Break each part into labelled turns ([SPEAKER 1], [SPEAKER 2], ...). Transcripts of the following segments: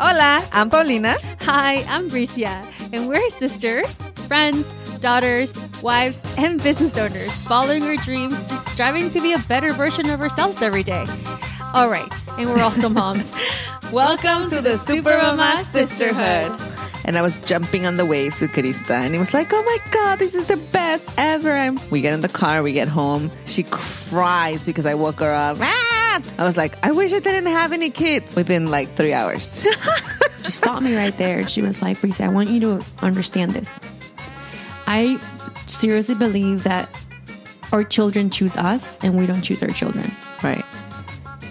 [SPEAKER 1] Hola, I'm Paulina.
[SPEAKER 2] Hi, I'm Bricia, and we're sisters, friends, daughters, wives, and business owners, following our dreams, just striving to be a better version of ourselves every day. All right, and we're also moms.
[SPEAKER 1] Welcome to the Super Mama Sisterhood. And I was jumping on the waves with Krista, and it was like, oh my God, this is the best ever. And we get in the car, we get home. She cries because I woke her up. Ah! I was like, I wish I didn't have any kids within like three hours.
[SPEAKER 2] she stopped me right there. She was like, Bricia, I want you to understand this. I seriously believe that our children choose us and we don't choose our children.
[SPEAKER 1] right.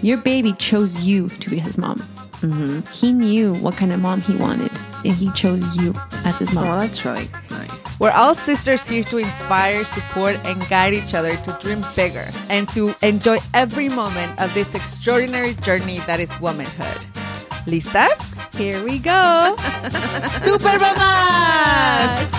[SPEAKER 2] Your baby chose you to be his mom. Mm-hmm. He knew what kind of mom he wanted, and he chose you as his mom.
[SPEAKER 1] Oh, that's nice. We're all sisters here to inspire, support, and guide each other to dream bigger and to enjoy every moment of this extraordinary journey that is womanhood. ¿Listas?
[SPEAKER 2] Here we go.
[SPEAKER 1] ¡Super Mamas!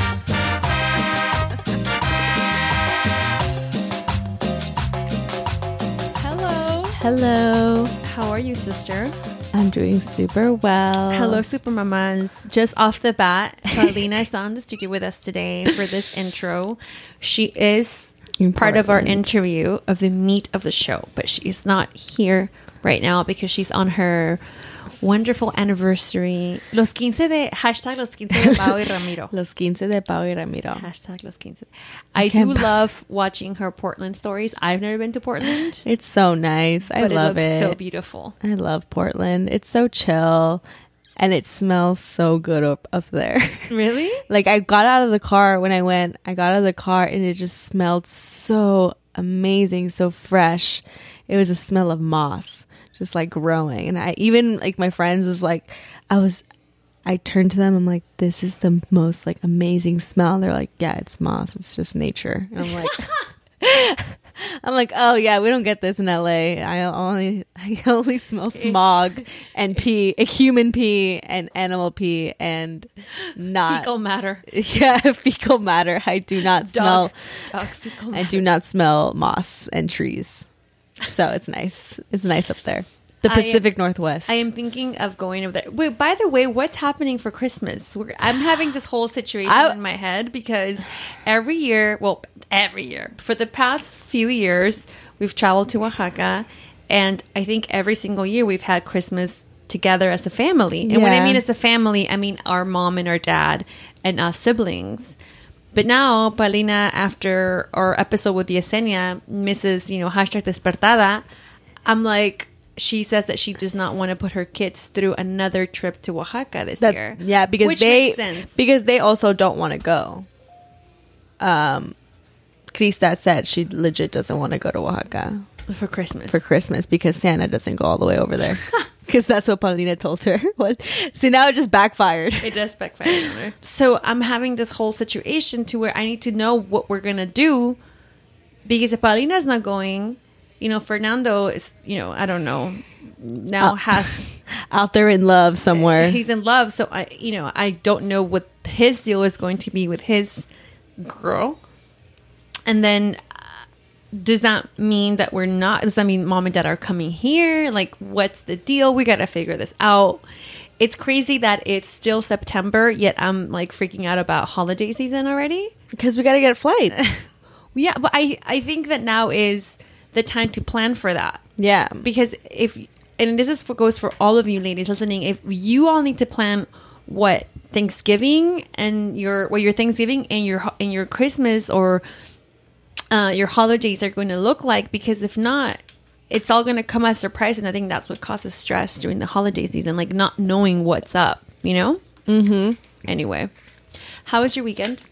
[SPEAKER 2] Hello.
[SPEAKER 3] Hello.
[SPEAKER 2] How are you, sister?
[SPEAKER 3] I'm doing super well.
[SPEAKER 2] Hello, Super Mamas. Just off the bat, Paulina is not in the studio with us today for this intro. She is part of our interview of the meat of the show, but she's not here right now because she's on her wonderful anniversary. Los quince de hashtag los quince de Pau y Ramiro.
[SPEAKER 3] Los quince de Pau y Ramiro.
[SPEAKER 2] Hashtag los quince. I do love watching her Portland stories. I've never been to Portland,
[SPEAKER 3] It's so nice. I
[SPEAKER 2] but
[SPEAKER 3] love
[SPEAKER 2] it looks
[SPEAKER 3] it.
[SPEAKER 2] so beautiful.
[SPEAKER 3] I love Portland. It's so chill and it smells so good up, up there.
[SPEAKER 2] Really?
[SPEAKER 3] like I got out of the car when I went, I got out of the car and it just smelled so amazing, so fresh. It was a smell of moss just like growing. And I even like my friends was like I was I turned to them, I'm like, this is the most like amazing smell. And they're like, Yeah, it's moss. It's just nature. And I'm like I'm like, oh yeah, we don't get this in LA. I only I only smell smog and pee, a human pee and animal pee and not
[SPEAKER 2] Fecal matter.
[SPEAKER 3] yeah, fecal matter. I do not smell
[SPEAKER 2] Dog fecal
[SPEAKER 3] I do not smell moss and trees. So it's nice. It's nice up there. The
[SPEAKER 2] I-
[SPEAKER 3] Pacific Northwest.
[SPEAKER 2] I am thinking of going over there. Wait, by the way, what's happening for Christmas? We're, I'm having this whole situation
[SPEAKER 3] I-
[SPEAKER 2] in my head because every year, well, every year, for the past few years, we've traveled to Oaxaca, and I think every single year we've had Christmas together as a family. And when I mean as a family, I mean our mom and our dad and us siblings. But now, Paulina, after our episode with Yesenia, Mrs. You know, hashtag despertada, I'm like, she says that she does not want to put her kids through another trip to Oaxaca this
[SPEAKER 3] That-
[SPEAKER 2] year.
[SPEAKER 3] yeah, because they because they also don't want to go. Um, Krista said she legit doesn't want to go to Oaxaca
[SPEAKER 2] for Christmas.
[SPEAKER 3] for Christmas because Santa doesn't go all the way over there. Because that's what Paulina told her. What? See, now it just backfired.
[SPEAKER 2] It does backfire on her. So I'm having this whole situation to where I need to know what we're gonna do because if Paulina's not going, you know, Fernando is, you know, I don't know, now has
[SPEAKER 3] Out there in love somewhere.
[SPEAKER 2] he's in love, so I, you know, I don't know what his deal is going to be with his girl. And then uh, does that mean that we're not does that mean mom and dad are coming here like what's the deal we gotta figure this out it's crazy that it's still september yet i'm like freaking out about holiday season already
[SPEAKER 3] Because we got to get flights.
[SPEAKER 2] yeah but i i think that now is the time to plan for that.
[SPEAKER 3] Yeah.
[SPEAKER 2] because if and this is for goes for all of you ladies listening if you all need to plan what thanksgiving and your what your thanksgiving and your and your christmas or uh, your holidays are going to look like because if not it's all going to come as a surprise and i think that's what causes stress during the holiday season like not knowing what's up you know? Mm-hmm. Anyway how was your weekend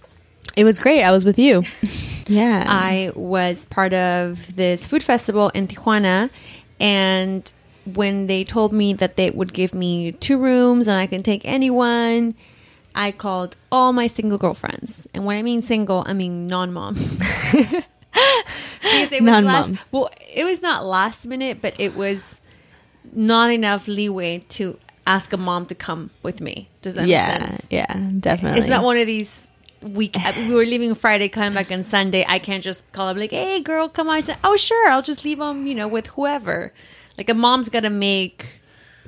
[SPEAKER 3] It was great. I was with you. yeah.
[SPEAKER 2] I was part of this food festival in Tijuana, and when they told me that they would give me two rooms and I can take anyone, I called all my single girlfriends. And when I mean single, I mean non moms. because it was
[SPEAKER 3] Non-moms.
[SPEAKER 2] last, well, it was not last minute, but it was not enough leeway to ask a mom to come with me. Does that
[SPEAKER 3] yeah.
[SPEAKER 2] make sense?
[SPEAKER 3] Yeah. Definitely.
[SPEAKER 2] It's not one of these week. Uh, we were leaving Friday, coming back on Sunday. I can't just call up like, "Hey, girl, come on." Like, Oh, sure, I'll just leave them, you know, with whoever. Like a mom's got to make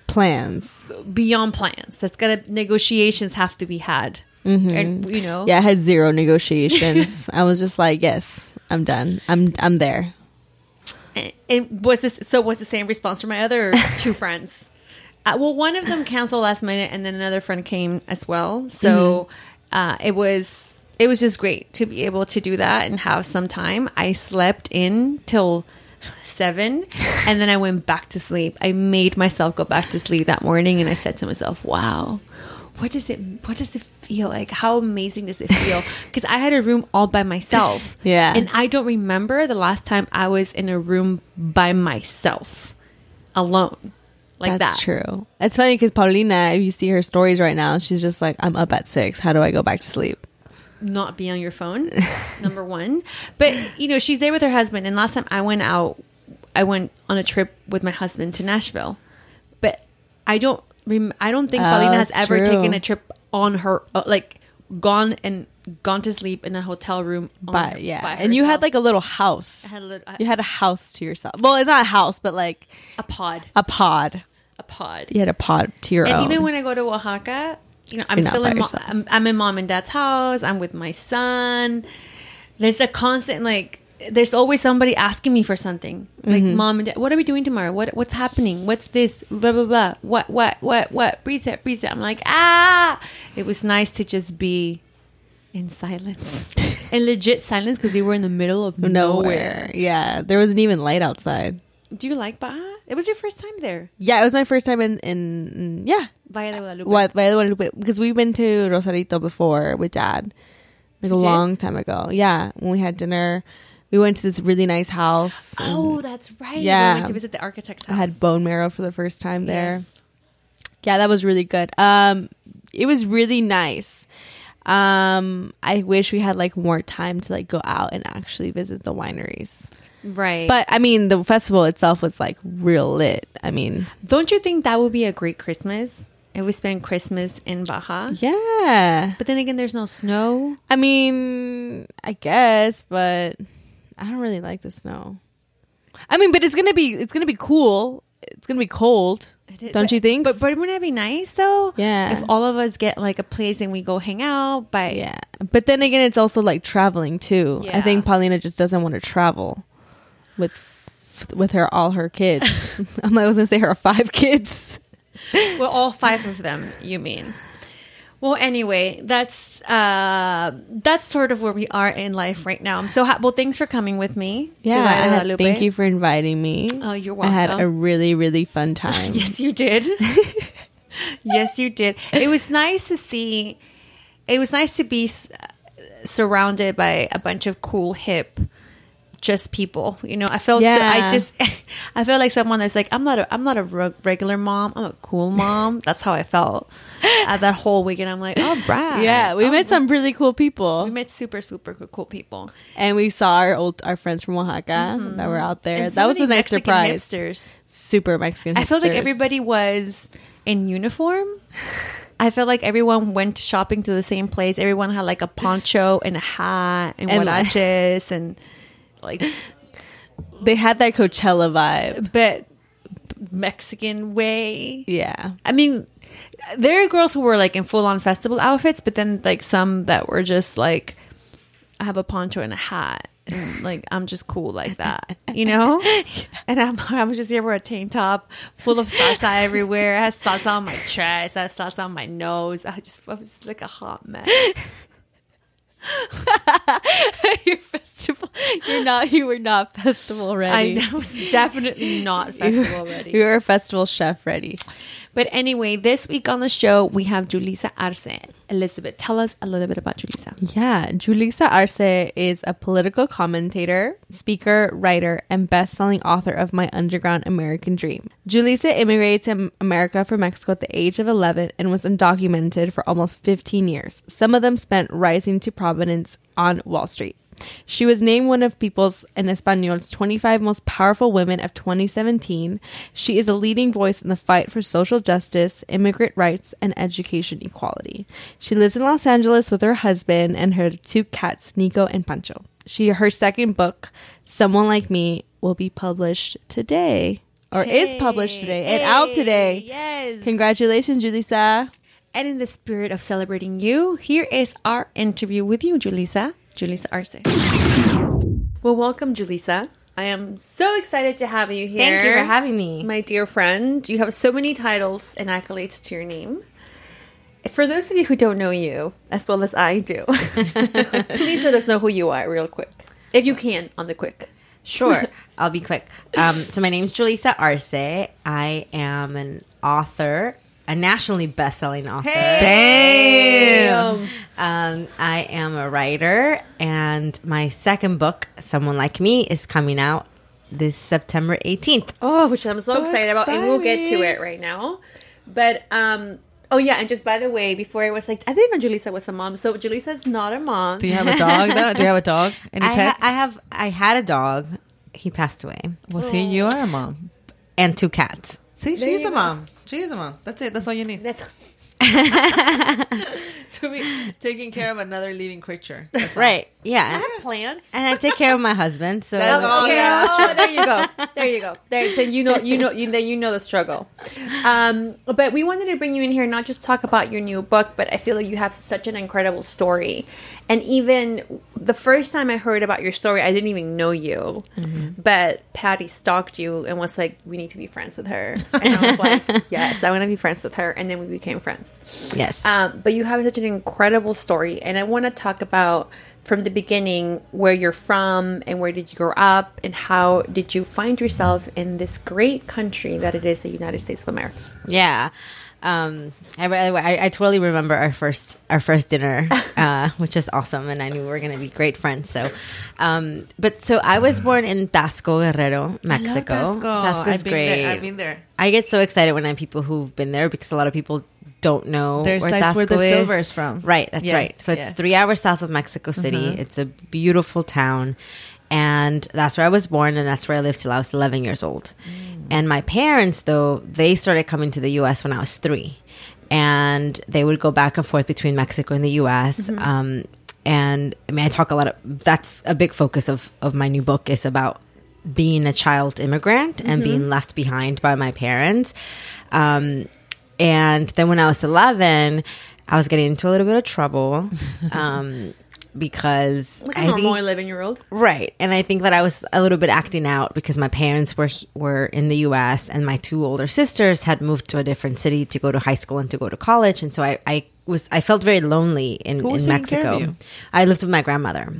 [SPEAKER 3] plans.
[SPEAKER 2] beyond plans. There's gotta negotiations have to be had, mm-hmm. and you know,
[SPEAKER 3] Yeah, I had zero negotiations. I was just like, yes, I'm done. I'm I'm there.
[SPEAKER 2] And- And was this so? Was the same response from my other two friends? Uh, well, one of them canceled last minute, and then another friend came as well. So mm-hmm. Uh, it was it was just great to be able to do that and have some time. I slept in till seven, and then I went back to sleep. I made myself go back to sleep that morning, and I said to myself, "Wow." What does it? What does it feel like? How amazing does it feel? Because I had a room all by myself.
[SPEAKER 3] Yeah.
[SPEAKER 2] and I don't remember the last time I was in a room by myself, alone, like
[SPEAKER 3] That's
[SPEAKER 2] that.
[SPEAKER 3] true. It's funny because Paulina, if you see her stories right now, she's just like, I'm up at six. How do I go back to sleep?
[SPEAKER 2] Not be on your phone, number one. But you know, she's there with her husband. And last time I went out, I went on a trip with my husband to Nashville. But I don't. Rem- I don't think
[SPEAKER 3] Oh,
[SPEAKER 2] Paulina has ever
[SPEAKER 3] true.
[SPEAKER 2] taken a trip on her, uh, like gone and gone to sleep in a hotel room. on
[SPEAKER 3] But
[SPEAKER 2] her-
[SPEAKER 3] yeah,
[SPEAKER 2] by
[SPEAKER 3] and you had like a little house.
[SPEAKER 2] I had a little, I-
[SPEAKER 3] you had a house to yourself. Well, it's not a house, but like
[SPEAKER 2] a pod,
[SPEAKER 3] a pod.
[SPEAKER 2] A pod.
[SPEAKER 3] You had a pod to your
[SPEAKER 2] And
[SPEAKER 3] own.
[SPEAKER 2] even when I go to Oaxaca, you know, I'm
[SPEAKER 3] You're
[SPEAKER 2] still in. Mo- I'm, I'm in mom and dad's house. I'm with my son. There's a constant like. There's always somebody asking me for something. Like
[SPEAKER 3] Mm-hmm.
[SPEAKER 2] mom and dad, what are we doing tomorrow? What what's happening? What's this? Blah blah blah. What what what what? Reset reset. I'm like ah. It was nice to just be in silence in legit silence because we were in the middle of
[SPEAKER 3] nowhere.
[SPEAKER 2] nowhere.
[SPEAKER 3] Yeah, there wasn't even light outside.
[SPEAKER 2] Do you like Baja? It was your first time there.
[SPEAKER 3] Yeah, it was my first time in in yeah.
[SPEAKER 2] Valle de Guadalupe.
[SPEAKER 3] What by the way, because we've been to Rosarito before with dad, like a
[SPEAKER 2] did?
[SPEAKER 3] long time ago. Yeah, when we had dinner, we went to this really nice house.
[SPEAKER 2] Oh, that's right.
[SPEAKER 3] Yeah.
[SPEAKER 2] We went to visit the architect's house.
[SPEAKER 3] I had bone marrow for the first time there.
[SPEAKER 2] Yes.
[SPEAKER 3] Yeah, that was really good. Um, it was really nice. Um, I wish we had like more time to like go out and actually visit the wineries.
[SPEAKER 2] Right.
[SPEAKER 3] But I mean, the festival itself was like real lit. I mean,
[SPEAKER 2] don't you think that would be a great Christmas if we spend Christmas in Baja?
[SPEAKER 3] yeah.
[SPEAKER 2] But then again, there's no snow.
[SPEAKER 3] I mean, I guess, but I don't really like the snow. I mean, but it's gonna be it's gonna be cool. It's gonna be cold. Don't you think?
[SPEAKER 2] But but wouldn't it be nice though?
[SPEAKER 3] Yeah.
[SPEAKER 2] If all of us get like a place and we go hang out but
[SPEAKER 3] yeah. But then again, it's also like traveling too. I think Paulina just doesn't want to travel with with her all her kids. I'm like, I was gonna say her five kids.
[SPEAKER 2] well, all five of them. You mean? Well, anyway, that's uh that's sort of where we are in life right now. I'm so happy. Well, thanks for coming with me.
[SPEAKER 3] Yeah. Had- thank you for inviting me.
[SPEAKER 2] Oh, you're welcome.
[SPEAKER 3] I had a really really fun time.
[SPEAKER 2] Yes, you did. yes, you did. It was nice to see. It was nice to be s- surrounded by a bunch of cool, hip, just people. You know, I felt. so- I just. I felt like someone that's like, I'm not a. I'm not a regular mom. I'm a cool mom. That's how I felt at that whole weekend. I'm like, oh, right.
[SPEAKER 3] Yeah, we
[SPEAKER 2] Oh,
[SPEAKER 3] met some really cool people.
[SPEAKER 2] We met super, super cool- people.
[SPEAKER 3] and we saw our old our friends from Oaxaca that were out there.
[SPEAKER 2] Mm-hmm.
[SPEAKER 3] That was a nice
[SPEAKER 2] Mexican
[SPEAKER 3] surprise.
[SPEAKER 2] hipsters.
[SPEAKER 3] Super Mexican.
[SPEAKER 2] I felt like everybody was in uniform. I felt like everyone went shopping to the same place. Everyone had like a poncho and a hat and,
[SPEAKER 3] And
[SPEAKER 2] huaraches and like,
[SPEAKER 3] they had that Coachella vibe.
[SPEAKER 2] but Mexican way.
[SPEAKER 3] Yeah,
[SPEAKER 2] I mean, there are girls who were like in full on festival outfits, but then like some that were just like, I have a poncho and a hat. And like I'm just cool like that, you know. And I'm I'm just here for a tank top full of salsa everywhere. I had salsa on my chest. I had salsa on my nose. I just I was just like a hot mess.
[SPEAKER 3] your festival. You're not. You were not festival ready.
[SPEAKER 2] I was definitely not festival ready.
[SPEAKER 3] You were a festival chef ready.
[SPEAKER 2] But anyway, this week on the show we have Julissa Arce. Elizabeth, tell us a little bit about Julissa.
[SPEAKER 3] Yeah, Julissa Arce is a political commentator, speaker, writer, and best-selling author of My Underground American Dream. Julissa immigrated to America from Mexico at the age of 11 and was undocumented for almost 15 years. Some of them spent rising to prominence on Wall Street. She was named one of People's and Espanol's 25 most powerful women of 2017. She is a leading voice in the fight for social justice, immigrant rights, and education equality. She lives in Los Angeles with her husband and her two cats, Nico and Pancho. She her second book, Someone Like Me, will be published today. or is published today and out today.
[SPEAKER 2] Yes.
[SPEAKER 3] Congratulations, Julissa.
[SPEAKER 2] and in the spirit of celebrating you, here is our interview with you, Julissa. Julissa Arce. Well, welcome, Julissa. I am so excited to have you here.
[SPEAKER 4] Thank you for having me.
[SPEAKER 2] My dear friend, you have so many titles and accolades to your name. For those of you who don't know you, as well as I do, please let us know who you are real quick. If you can, on the quick.
[SPEAKER 4] Sure, I'll be quick. Um, so my name's Julissa Arce. I am an author, a nationally best-selling author.
[SPEAKER 1] Damn.
[SPEAKER 4] Um, I am a writer, and my second book, Someone Like Me, is coming out this September 18th.
[SPEAKER 2] Oh, which I'm so,
[SPEAKER 1] So
[SPEAKER 2] excited about, and we'll get to it right now. But um, oh yeah, and just by the way, before I was like, I didn't know Julissa was a mom. So Julissa's not a mom.
[SPEAKER 1] Do you have a dog though? Do you have a dog? Any
[SPEAKER 4] I, ha-
[SPEAKER 1] pets?
[SPEAKER 4] I have, I had a dog. He passed away,
[SPEAKER 1] well, see, you are a mom.
[SPEAKER 4] and two cats.
[SPEAKER 1] See,
[SPEAKER 2] There
[SPEAKER 1] she's a
[SPEAKER 2] go.
[SPEAKER 1] mom. She is a mom. That's it. That's all you need.
[SPEAKER 2] That's
[SPEAKER 1] to be taking care of another living creature. That's all.
[SPEAKER 4] Right? Yeah.
[SPEAKER 2] plants.
[SPEAKER 4] And I take care of my husband. So
[SPEAKER 1] That's all.
[SPEAKER 2] Okay,
[SPEAKER 1] yeah,
[SPEAKER 2] oh, there you go. There you go. There, then you know, you know, you, then you know the struggle. Um, but we wanted to bring you in here, not just talk about your new book, but I feel like you have such an incredible story. And even the first time I heard about your story, I didn't even know you, but Patty stalked you and was like, "We need to be friends with her." And I was like, "Yes, I want to be friends with her." And then we became friends.
[SPEAKER 4] yes.
[SPEAKER 2] Um, but you have such an incredible story, and I want to talk about from the beginning where you're from and where did you grow up, and how did you find yourself in this great country that it is the United States of America.
[SPEAKER 4] Yeah. Um, I, I, I totally remember our first our first dinner, uh, which is awesome, and I knew we were going to be great friends. So, um, but so I was born in Taxco, Guerrero, Mexico.
[SPEAKER 1] Taxco.
[SPEAKER 4] Taxco's
[SPEAKER 1] I've been
[SPEAKER 4] great.
[SPEAKER 1] there. I've been there.
[SPEAKER 4] I get so excited when I have people who've been there because a lot of people don't know
[SPEAKER 1] There's
[SPEAKER 4] where
[SPEAKER 1] that's where the
[SPEAKER 4] is.
[SPEAKER 1] silver is from.
[SPEAKER 4] Right, that's
[SPEAKER 1] Yes,
[SPEAKER 4] right. So it's
[SPEAKER 1] yes.
[SPEAKER 4] three hours south of Mexico City. It's a beautiful town, and that's where I was born, and that's where I lived till I was 11 years old. And my parents, though, they started coming to the U.S. when I was three, and they would go back and forth between Mexico and the U.S. Um, and I mean, I talk a lot of. That's a big focus of of my new book is about being a child immigrant and being left behind by my parents. Um, and then when I was 11, I was getting into a little bit of trouble um, because
[SPEAKER 2] Like a
[SPEAKER 4] I
[SPEAKER 2] normal
[SPEAKER 4] think,
[SPEAKER 2] eleven year old.
[SPEAKER 4] right, and I think that I was a little bit acting out because my parents were were in the U.S. and my two older sisters had moved to a different city to go to high school and to go to college, and so I, I was I felt very lonely in,
[SPEAKER 1] Who was
[SPEAKER 4] in
[SPEAKER 1] taking care of
[SPEAKER 4] Mexico.
[SPEAKER 1] you? Mm-hmm.
[SPEAKER 4] I lived with my grandmother.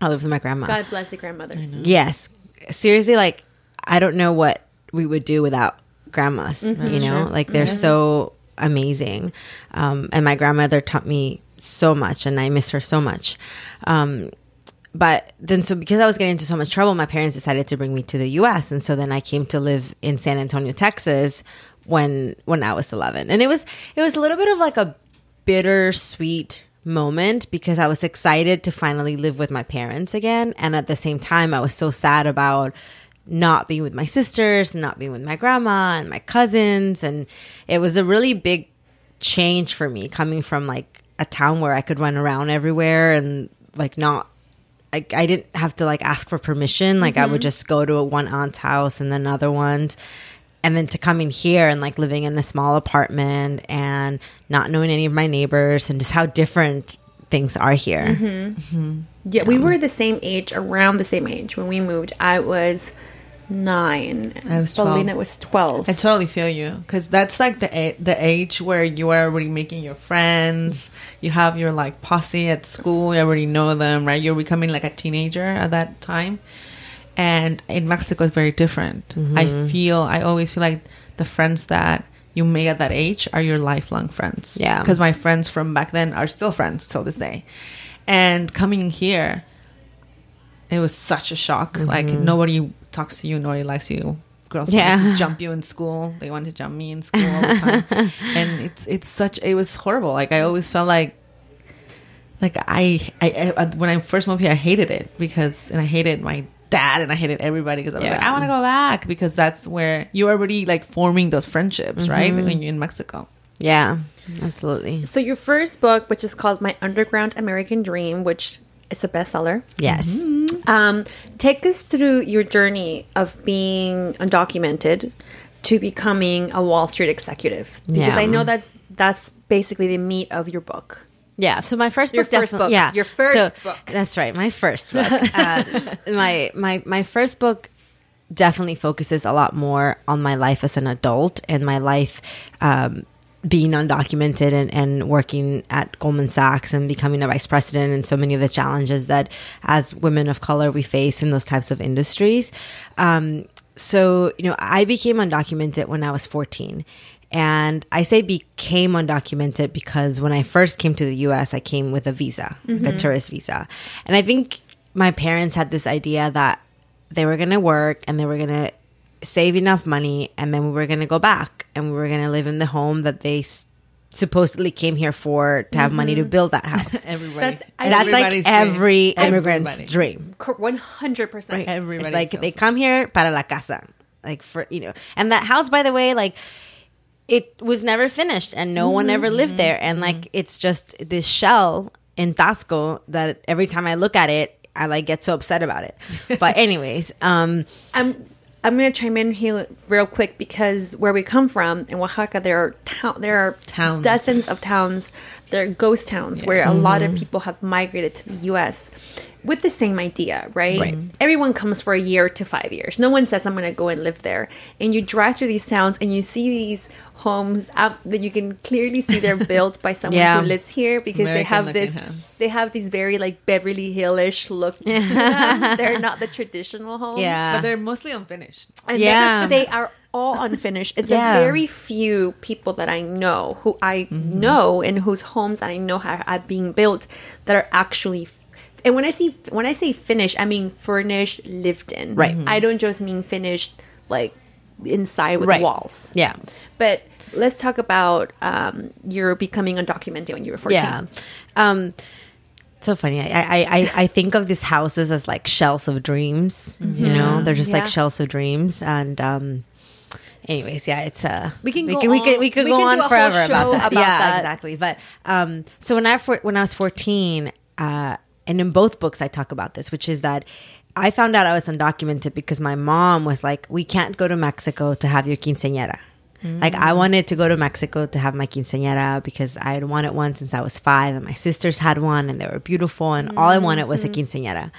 [SPEAKER 4] I lived with my grandma.
[SPEAKER 2] God bless the grandmothers.
[SPEAKER 4] Yes. Seriously, like I don't know what we would do without grandmas. You know, like they're so amazing. Um, and my grandmother taught me so much, and I miss her so much. Um, but then, so because I was getting into so much trouble, my parents decided to bring me to the U.S., and so then I came to live in San Antonio, Texas, when when I was eleven, and it was it was a little bit of like a bittersweet moment because I was excited to finally live with my parents again. And at the same time, I was so sad about not being with my sisters and not being with my grandma and my cousins. And it was a really big change for me coming from like a town where I could run around everywhere and like not. I, I didn't have to like ask for permission. Like I would mm-hmm. just go to a one aunt's house and then other ones and then to come in here and like living in a small apartment and not knowing any of my neighbors and just how different things are here. Mm-hmm. Mm-hmm.
[SPEAKER 2] Yeah, we were the same age, around the same age when we moved. I was nine.
[SPEAKER 1] I was 12.
[SPEAKER 2] Paulina was twelve.
[SPEAKER 1] I totally feel you because that's like the the age where you are already making your friends. You have your like posse at school. You already know them, right? You're becoming like a teenager at that time. And in Mexico, it's very different. I mm-hmm. feel. I always feel like the friends that you make at that age are your lifelong friends.
[SPEAKER 4] Yeah.
[SPEAKER 1] Because my friends from back then are still friends till this day. And coming here, it was such a shock. Like mm-hmm. nobody talks to you, nobody likes you. Girls
[SPEAKER 4] Yeah.
[SPEAKER 1] wanted to jump you in school. They wanted to jump me in school all the time. and it's it's such it was horrible. Like I always felt like like I, I, I uh, when I first moved here, I hated it because and I hated my dad and I hated everybody because I was like, I want to go back because that's where you're already like forming those friendships, right? Mm-hmm. When you're in Mexico.
[SPEAKER 4] Yeah, absolutely.
[SPEAKER 2] So your first book, which is called My Underground American Dream, which is a bestseller.
[SPEAKER 4] Yes. Mm-hmm.
[SPEAKER 2] Um, take us through your journey of being undocumented to becoming a Wall Street executive, because
[SPEAKER 4] Yeah.
[SPEAKER 2] I know that's that's basically the meat of your book.
[SPEAKER 4] Yeah, so my first
[SPEAKER 2] Your
[SPEAKER 4] book,
[SPEAKER 2] first book.
[SPEAKER 4] yeah,
[SPEAKER 2] Your first
[SPEAKER 4] So,
[SPEAKER 2] book.
[SPEAKER 4] That's right, my first book. uh, my my my first book definitely focuses a lot more on my life as an adult and my life um, being undocumented and, and working at Goldman Sachs and becoming a vice president and so many of the challenges that as women of color we face in those types of industries. Um, so, you know, I became undocumented when I was 14. And I say became undocumented because when I first came to the US, I came with a visa, like a tourist visa. And I think my parents had this idea that they were going to work and they were going to save enough money and then we were going to go back and we were going to live in the home that they s- supposedly came here for to have money to build that house.
[SPEAKER 1] Everybody.
[SPEAKER 2] That's-
[SPEAKER 4] that's like
[SPEAKER 1] dream.
[SPEAKER 4] every immigrant's
[SPEAKER 1] Everybody.
[SPEAKER 4] dream.
[SPEAKER 2] One hundred percent.
[SPEAKER 1] Everybody
[SPEAKER 4] It's like they
[SPEAKER 1] that.
[SPEAKER 4] come here para la casa, like for you know, and that house, by the way, like it was never finished, and no one ever lived mm-hmm. there, and like mm-hmm. it's just this shell in Taxco that every time I look at it, I like get so upset about it. But anyways, um,
[SPEAKER 2] I'm I'm gonna chime in here real quick because where we come from in Oaxaca, there are town there are
[SPEAKER 1] Towns.
[SPEAKER 2] dozens of towns. There are ghost towns where a lot of mm-hmm. people have migrated to the U.S. with the same idea, right?
[SPEAKER 4] Right.
[SPEAKER 2] Everyone comes for a year to five years. No one says I'm gonna go and live there. And you drive through these towns and you see these homes out that you can clearly see they're built by someone
[SPEAKER 4] Yeah.
[SPEAKER 2] who lives here because they have this
[SPEAKER 1] house.
[SPEAKER 2] they have these very like Beverly Hillish look to. They're not the traditional homes.
[SPEAKER 4] yeah,
[SPEAKER 1] But they're mostly unfinished.
[SPEAKER 2] And
[SPEAKER 4] Yeah.
[SPEAKER 2] they, they are all unfinished. It's
[SPEAKER 4] Yeah.
[SPEAKER 2] a very few people that I know who I mm-hmm. know and whose homes I know are, are being built that are actually. And when I see when I say finished, I mean furnished, lived in.
[SPEAKER 4] Right.
[SPEAKER 2] I don't just mean finished like inside with
[SPEAKER 4] Right.
[SPEAKER 2] walls.
[SPEAKER 4] yeah.
[SPEAKER 2] But let's talk about um, your becoming undocumented when you were fourteen.
[SPEAKER 4] Yeah. Um, so funny. I, I, I, I think of these houses as like shells of dreams. You know, they're just
[SPEAKER 2] Yeah.
[SPEAKER 4] like shells of dreams. And um, anyways, yeah, it's uh,
[SPEAKER 2] We can
[SPEAKER 4] we
[SPEAKER 2] go
[SPEAKER 4] we could
[SPEAKER 2] on-
[SPEAKER 4] we could
[SPEAKER 2] we
[SPEAKER 4] go
[SPEAKER 2] can
[SPEAKER 4] on forever about that.
[SPEAKER 2] about
[SPEAKER 4] yeah,
[SPEAKER 2] that.
[SPEAKER 4] exactly. But um, so when I for, when I was fourteen, uh, and in both books I talk about this, which is that. I found out I was undocumented because my mom was like, "We can't go to Mexico to have your quinceañera." Like I wanted to go to Mexico to have my quinceañera because I had wanted one since I was five, and my sisters had one, and they were beautiful, and all I wanted was a mm-hmm. quinceañera.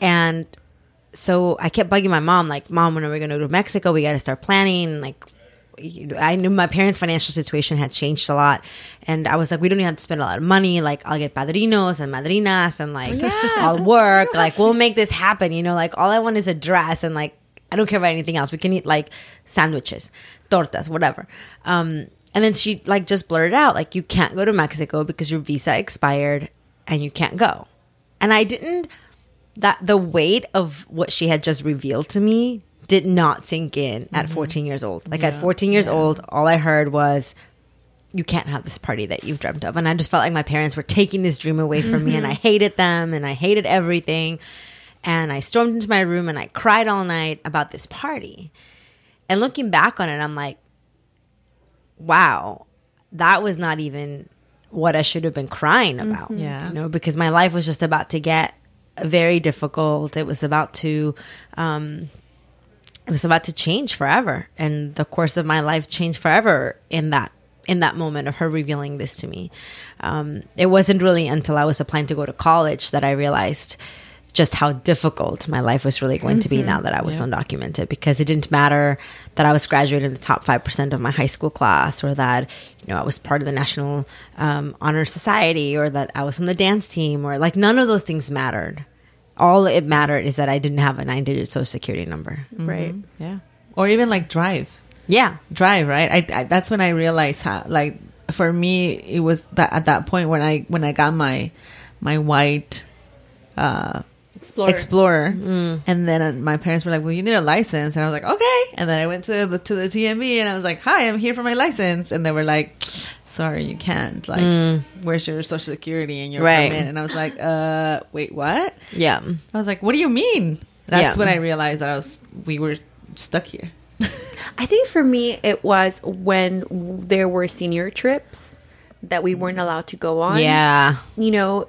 [SPEAKER 4] And so I kept bugging my mom, like, "Mom, when are we going to go to Mexico? We got to start planning." Like, I knew my parents' financial situation had changed a lot, and I was like, "We don't even have to spend a lot of money. Like, I'll get padrinos and madrinas, and like, I'll work. Like, we'll make this happen. You know, like, all I want is a dress, and like, I don't care about anything else. We can eat like sandwiches, tortas, whatever." Um, and then she like just blurted out, like, "You can't go to Mexico because your visa expired, and you can't go." And I didn't that the weight of what she had just revealed to me did not sink in at mm-hmm. 14 years old. Like at 14 years old, all I heard was you can't have this party that you've dreamt of. And I just felt like my parents were taking this dream away from me and I mm-hmm. hated them and I hated everything. And I stormed into my room and I cried all night about this party. And looking back on it, I'm like, wow, that was not even what I should have been crying mm-hmm. about.
[SPEAKER 1] Yeah.
[SPEAKER 4] You know, because my life was just about to get very difficult. It was about to, um, it was about to change forever. And the course of my life changed forever in that in that moment of her revealing this to me. Um, it wasn't really until I was applying to go to college that I realized just how difficult my life was really going to be now that I was undocumented because it didn't matter that I was graduating the top 5% of my high school class or that, you know, I was part of the National um, Honor Society or that I was on the dance team or like none of those things mattered. All it mattered is that I didn't have a nine digit social security number.
[SPEAKER 2] Right.
[SPEAKER 1] Yeah. Or even like drive.
[SPEAKER 4] Yeah.
[SPEAKER 1] drive right I, I that's when i realized how like for me it was that at that point when i when i got my my white uh
[SPEAKER 2] Explorer.
[SPEAKER 1] explorer
[SPEAKER 4] Mm.
[SPEAKER 1] and then uh, my parents were like well you need a license and i was like okay and then i went to the to the DMV and i was like hi i'm here for my license and they were like sorry you can't like where's your social security and your
[SPEAKER 4] Mm. Right.
[SPEAKER 1] permit and i was like uh wait what
[SPEAKER 4] Yeah.
[SPEAKER 1] i was like what do you mean that's
[SPEAKER 4] Yeah.
[SPEAKER 1] when i realized that i was we were stuck here
[SPEAKER 2] I think for me, it was when there were senior trips that we weren't allowed to go on.
[SPEAKER 4] Yeah.
[SPEAKER 2] You know,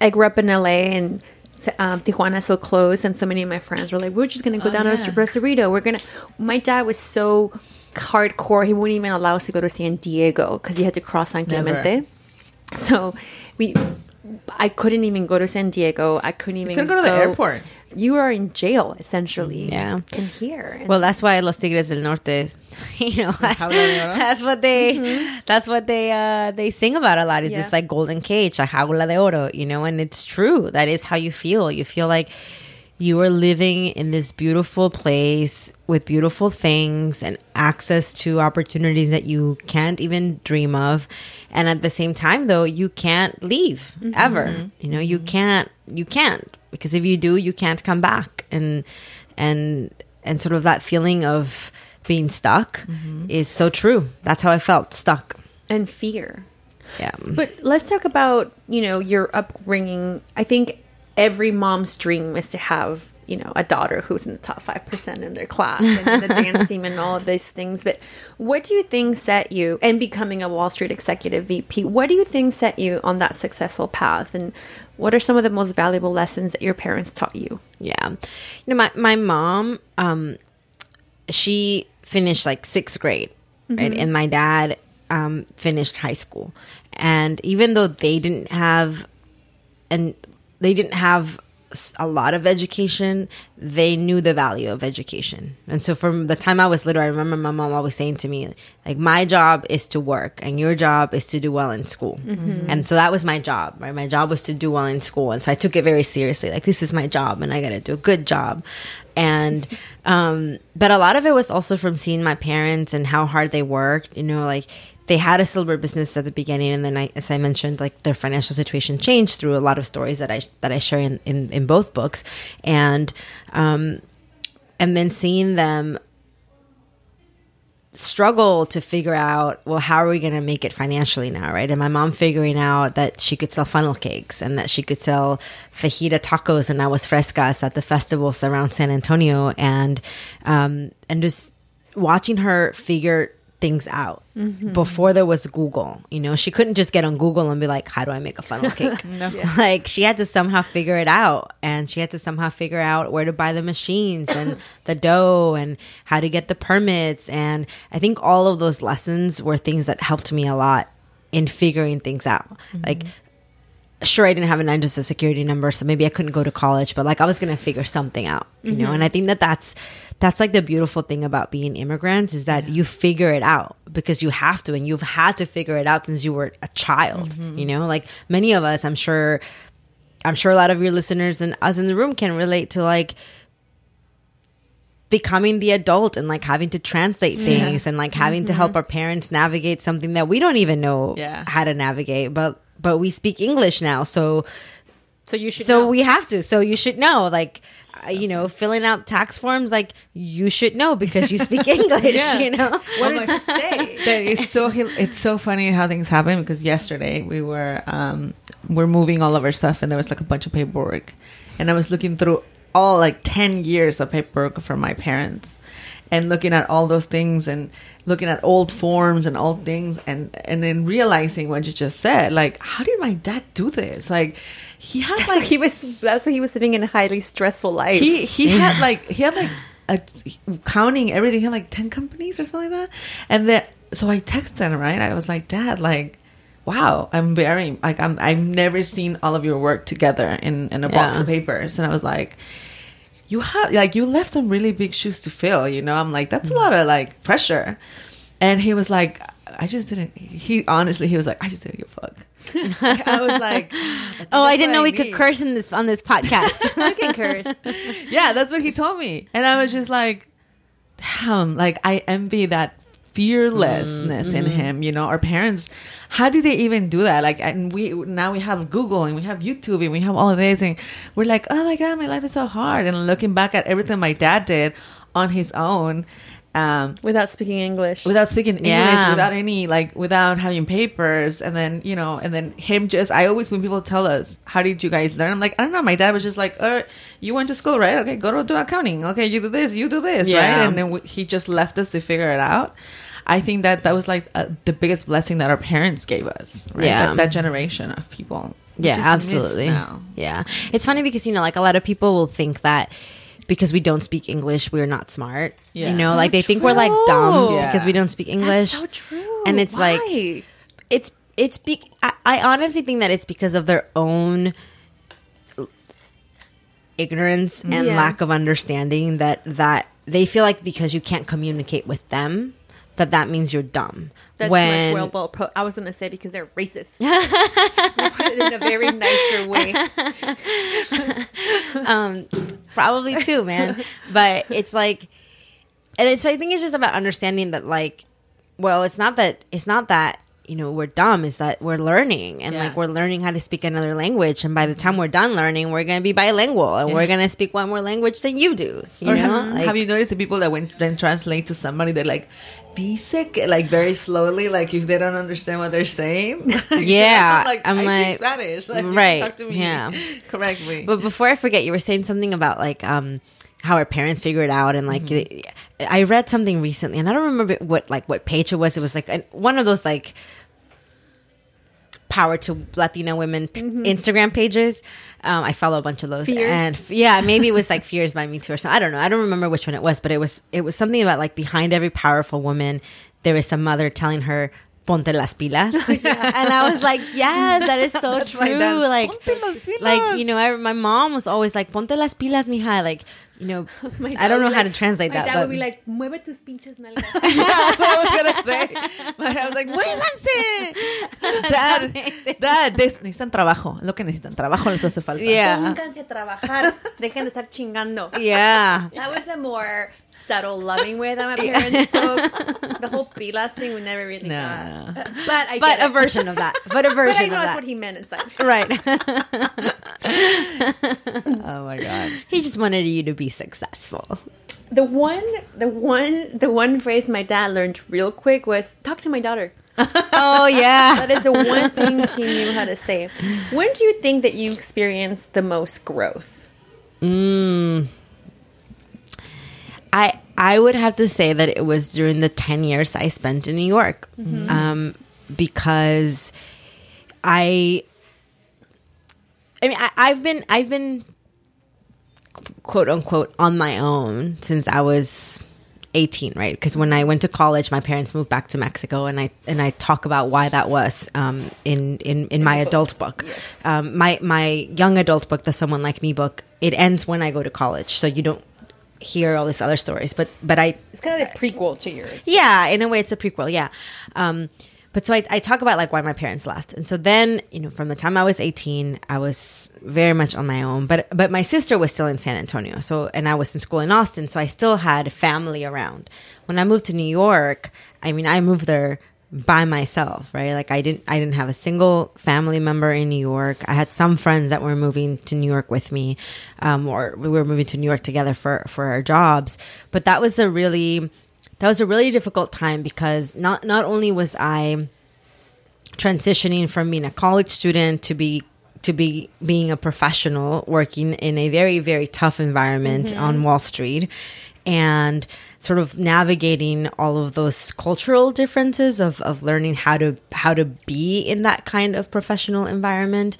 [SPEAKER 2] I grew up in LA and um, Tijuana is so close, and so many of my friends were like, "We're just gonna go
[SPEAKER 1] Oh,
[SPEAKER 2] down
[SPEAKER 1] yeah.
[SPEAKER 2] to Rosarito. We're gonna." My dad was so hardcore; he wouldn't even allow us to go to San Diego because he had to cross San
[SPEAKER 1] Never.
[SPEAKER 2] Clemente. So we, I couldn't even go to San Diego. I couldn't even
[SPEAKER 1] couldn't go to the airport.
[SPEAKER 2] You are in jail essentially.
[SPEAKER 4] Yeah.
[SPEAKER 2] in here. And
[SPEAKER 4] Well, that's why Los Tigres del Norte, you know, that's,
[SPEAKER 1] Jaula de Oro?
[SPEAKER 4] that's what they, that's what they, uh, they sing about a lot. Is
[SPEAKER 2] Yeah.
[SPEAKER 4] this like golden cage, a jaula de oro, you know? And it's true. That is how you feel. You feel like you are living in this beautiful place with beautiful things and access to opportunities that you can't even dream of. And at the same time, though, you can't leave mm-hmm. ever. Mm-hmm. You know, you can't, you can't because if you do, you can't come back. And, and, and sort of that feeling of being stuck mm-hmm. is so true. That's how I felt stuck.
[SPEAKER 2] and fear.
[SPEAKER 4] Yeah.
[SPEAKER 2] But let's talk about you know your upbringing. I think every mom's dream is to have you know a daughter who's in the top five percent in their class and the dance team and all of these things. But what do you think set you and becoming a Wall Street executive VP? What do you think set you on that successful path? And what are some of the most valuable lessons that your parents taught you?
[SPEAKER 4] Yeah. You know, my, my mom, um, she finished like sixth grade, right? And my dad um, finished high school. And even though they didn't have, and they didn't have a lot of education, they knew the value of education. And so from the time I was little, I remember my mom always saying to me, like, my job is to work and your job is to do well in school. And so that was my job, right? My job was to do well in school. And so I took it very seriously. Like, this is my job and I got to do a good job. And, um, but a lot of it was also from seeing my parents and how hard they worked, you know, like, they had a silver business at the beginning and then I, as i mentioned like their financial situation changed through a lot of stories that i that i share in in, in both books. And um and then seeing them struggle to figure out well how are we going to make it financially now right? And my mom figuring out that she could sell funnel cakes and that she could sell fajita tacos and aguas frescas at the festivals around san antonio. And um and just watching her figure things out mm-hmm. before there was google. You know she couldn't just get on google and be like how do i make a funnel cake? Like she had to somehow figure it out and she had to somehow figure out where to buy the machines and the dough and how to get the permits. And i think all of those lessons were things that helped me a lot in figuring things out. Mm-hmm. Like sure I didn't have a nine social security number, so maybe I couldn't go to college, but like I was gonna figure something out, you know. Mm-hmm. And I think that that's that's like the beautiful thing about being immigrants is that you figure it out because you have to, and you've had to figure it out since you were a child, mm-hmm. you know. Like many of us, I'm sure, I'm sure a lot of your listeners and us in the room can relate to like becoming the adult and like having to translate things and like having to help mm-hmm. our parents navigate something that we don't even know
[SPEAKER 1] Yeah.
[SPEAKER 4] how to navigate but but we speak english now. So
[SPEAKER 2] So you should.
[SPEAKER 4] so
[SPEAKER 2] know.
[SPEAKER 4] we have to so you should know like uh, you know filling out tax forms like you should know because you speak english
[SPEAKER 1] Yeah.
[SPEAKER 4] you know
[SPEAKER 2] What does it say?
[SPEAKER 1] It's so it's so funny how things happen because yesterday we were um we're moving all of our stuff and there was like a bunch of paperwork and I was looking through all like 10 years of paperwork from my parents and looking at all those things and looking at old forms and old things and and then realizing what you just said like how did my dad do this like he had
[SPEAKER 2] That's
[SPEAKER 1] like
[SPEAKER 2] he was. That's why he was living in a highly stressful life.
[SPEAKER 1] he he had like he had like a counting everything he had like 10 companies or something like that and then so i texted him right i was like dad like wow i'm very like i'm i've never seen all of your work together in in a box of papers and i was like you have like you left some really big shoes to fill you know? I'm like that's a mm-hmm. lot of like pressure. And he was like i just didn't he honestly he was like i just didn't give a fuck. I was like
[SPEAKER 4] oh i didn't know we could curse in this on this podcast.
[SPEAKER 2] I can curse.
[SPEAKER 1] yeah, that's what he told me. And I was just like, damn, like I envy that fearlessness in mm-hmm. him, you know. Our parents, how do they even do that? Like and we now we have Google and we have YouTube and we have all of this and we're like, Oh my god, my life is so hard and looking back at everything my dad did on his own, um,
[SPEAKER 2] Without speaking English.
[SPEAKER 1] without speaking English,
[SPEAKER 4] Yeah.
[SPEAKER 1] without any like without having papers, and then you know, and then him just. I always when people tell us, "How did you guys learn?" I'm like, I don't know. My dad was just like, "Uh, you went to school, right? Okay, go to do accounting. Okay, you do this, you do this,
[SPEAKER 4] Yeah.
[SPEAKER 1] right?" And then we, he just left us to figure it out. I think that that was like uh, the biggest blessing that our parents gave us. Right?
[SPEAKER 4] Yeah.
[SPEAKER 1] that, that generation of people.
[SPEAKER 4] Yeah, absolutely. Yeah. It's funny because, you know, like a lot of people will think that because we don't speak English, we're not smart.
[SPEAKER 1] Yeah.
[SPEAKER 4] You know,
[SPEAKER 1] So
[SPEAKER 4] like they think we're like dumb
[SPEAKER 1] Yeah.
[SPEAKER 4] because we don't speak English.
[SPEAKER 2] so true.
[SPEAKER 4] And it's like, it's, it's, be- I, I honestly think that it's because of their own ignorance and
[SPEAKER 2] Yeah.
[SPEAKER 4] lack of understanding that, that they feel like because you can't communicate with them, that that means you're dumb.
[SPEAKER 2] That's
[SPEAKER 4] when
[SPEAKER 2] much well, well pro- I was going to say because they're racist. Put it in a very nicer way.
[SPEAKER 4] Um, probably too, man. but it's like, and it's I think it's just about understanding that like, well, it's not that it's not that you know we're dumb. It's that we're learning and
[SPEAKER 1] Yeah.
[SPEAKER 4] like we're learning how to speak another language. And by the time mm-hmm. we're done learning, we're gonna be bilingual and we're gonna speak one more language than you do. You
[SPEAKER 1] Or
[SPEAKER 4] know,
[SPEAKER 1] have,
[SPEAKER 4] Like-
[SPEAKER 1] have you noticed the people that when then translate to somebody, they're like, "Dice que," like very slowly, like if they don't understand what they're saying.
[SPEAKER 4] Yeah,
[SPEAKER 1] like
[SPEAKER 4] I'm
[SPEAKER 1] I
[SPEAKER 4] like-
[SPEAKER 1] speak Spanish. Like,
[SPEAKER 4] right,
[SPEAKER 1] Talk to me.
[SPEAKER 4] yeah.
[SPEAKER 1] Correctly.
[SPEAKER 4] But before I forget, you were saying something about like um how our parents figure it out and like I read something recently and I don't remember what like what page it was. It was like one of those like power to Latina women p- Instagram pages. Um, I follow a bunch of those
[SPEAKER 2] Fierce?
[SPEAKER 4] and yeah, maybe it was like Fierce by Mitú or something. I don't know. I don't remember which one it was, but it was it was something about like behind every powerful woman there is a mother telling her ponte las pilas and i was like yes that is so true like
[SPEAKER 1] Ponte las pilas.
[SPEAKER 4] like you know I, my mom was always like ponte las pilas mija like you know
[SPEAKER 2] My
[SPEAKER 4] i
[SPEAKER 2] dad
[SPEAKER 4] don't know
[SPEAKER 2] would
[SPEAKER 4] how
[SPEAKER 2] like-
[SPEAKER 4] to translate
[SPEAKER 2] my
[SPEAKER 4] that
[SPEAKER 2] dad
[SPEAKER 4] but
[SPEAKER 2] would be like, mueve tus pinches nalgas.
[SPEAKER 1] That's what I was gonna say. I was like, muévanse. Dad, dad, necesitan trabajo. Lo que necesitan. Trabajo les hace falta.
[SPEAKER 4] yeah
[SPEAKER 2] Pónganse a trabajar. Dejen de estar chingando.
[SPEAKER 4] yeah
[SPEAKER 2] That was a more subtle, loving way that my parents spoke. The whole pilas thing we never really
[SPEAKER 1] No,
[SPEAKER 2] got.
[SPEAKER 1] no.
[SPEAKER 2] But I
[SPEAKER 4] but a
[SPEAKER 2] it.
[SPEAKER 4] version of that but a
[SPEAKER 2] But I
[SPEAKER 4] version
[SPEAKER 2] know
[SPEAKER 4] of
[SPEAKER 2] that's
[SPEAKER 4] that
[SPEAKER 2] what he meant inside.
[SPEAKER 4] right
[SPEAKER 1] Oh my god.
[SPEAKER 4] he just wanted you to be successful
[SPEAKER 2] The one, the one, the one phrase my dad learned real quick was "talk to my daughter."
[SPEAKER 4] oh yeah
[SPEAKER 2] That is the one thing he knew how to say. When do you think that you experienced the most growth? Mm.
[SPEAKER 4] I I would have to say that it was during the ten years I spent in New York, um, because I. I mean, I, I've been I've been quote unquote on my own since I was 18, right? Because when I went to college, my parents moved back to Mexico, and I and I talk about why that was um, in in in my adult book. Um, my my young adult book, the Someone Like Me book, it ends when I go to college, so you don't hear all these other stories. But but I
[SPEAKER 2] It's kind of a prequel to yours.
[SPEAKER 4] yeah, in a way, it's a prequel. Yeah. Um, but so I, I talk about like why my parents left, and so then you know from the time I was eighteen, I was very much on my own. But but my sister was still in San Antonio, so and I was in school in Austin, so I still had family around. When I moved to New York, I mean, I moved there by myself, right? Like I didn't I didn't have a single family member in New York. I had some friends that were moving to New York with me, um, or we were moving to New York together for for our jobs. But that was a really that was a really difficult time because not not only was I transitioning from being a college student to be to be being a professional working in a very very tough environment on Wall Street and sort of navigating all of those cultural differences of, of learning how to how to be in that kind of professional environment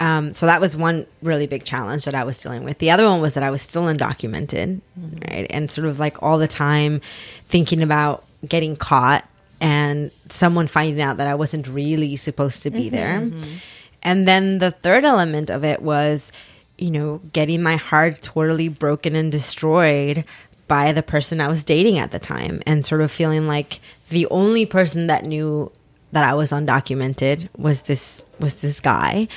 [SPEAKER 4] um, so that was one really big challenge that I was dealing with. The other one was that I was still undocumented, mm-hmm. right? And sort of like all the time thinking about getting caught and someone finding out that I wasn't really supposed to be mm-hmm, there. Mm-hmm. And then the third element of it was, you know, getting my heart totally broken and destroyed by the person I was dating at the time and sort of feeling like the only person that knew that I was undocumented was this was this guy.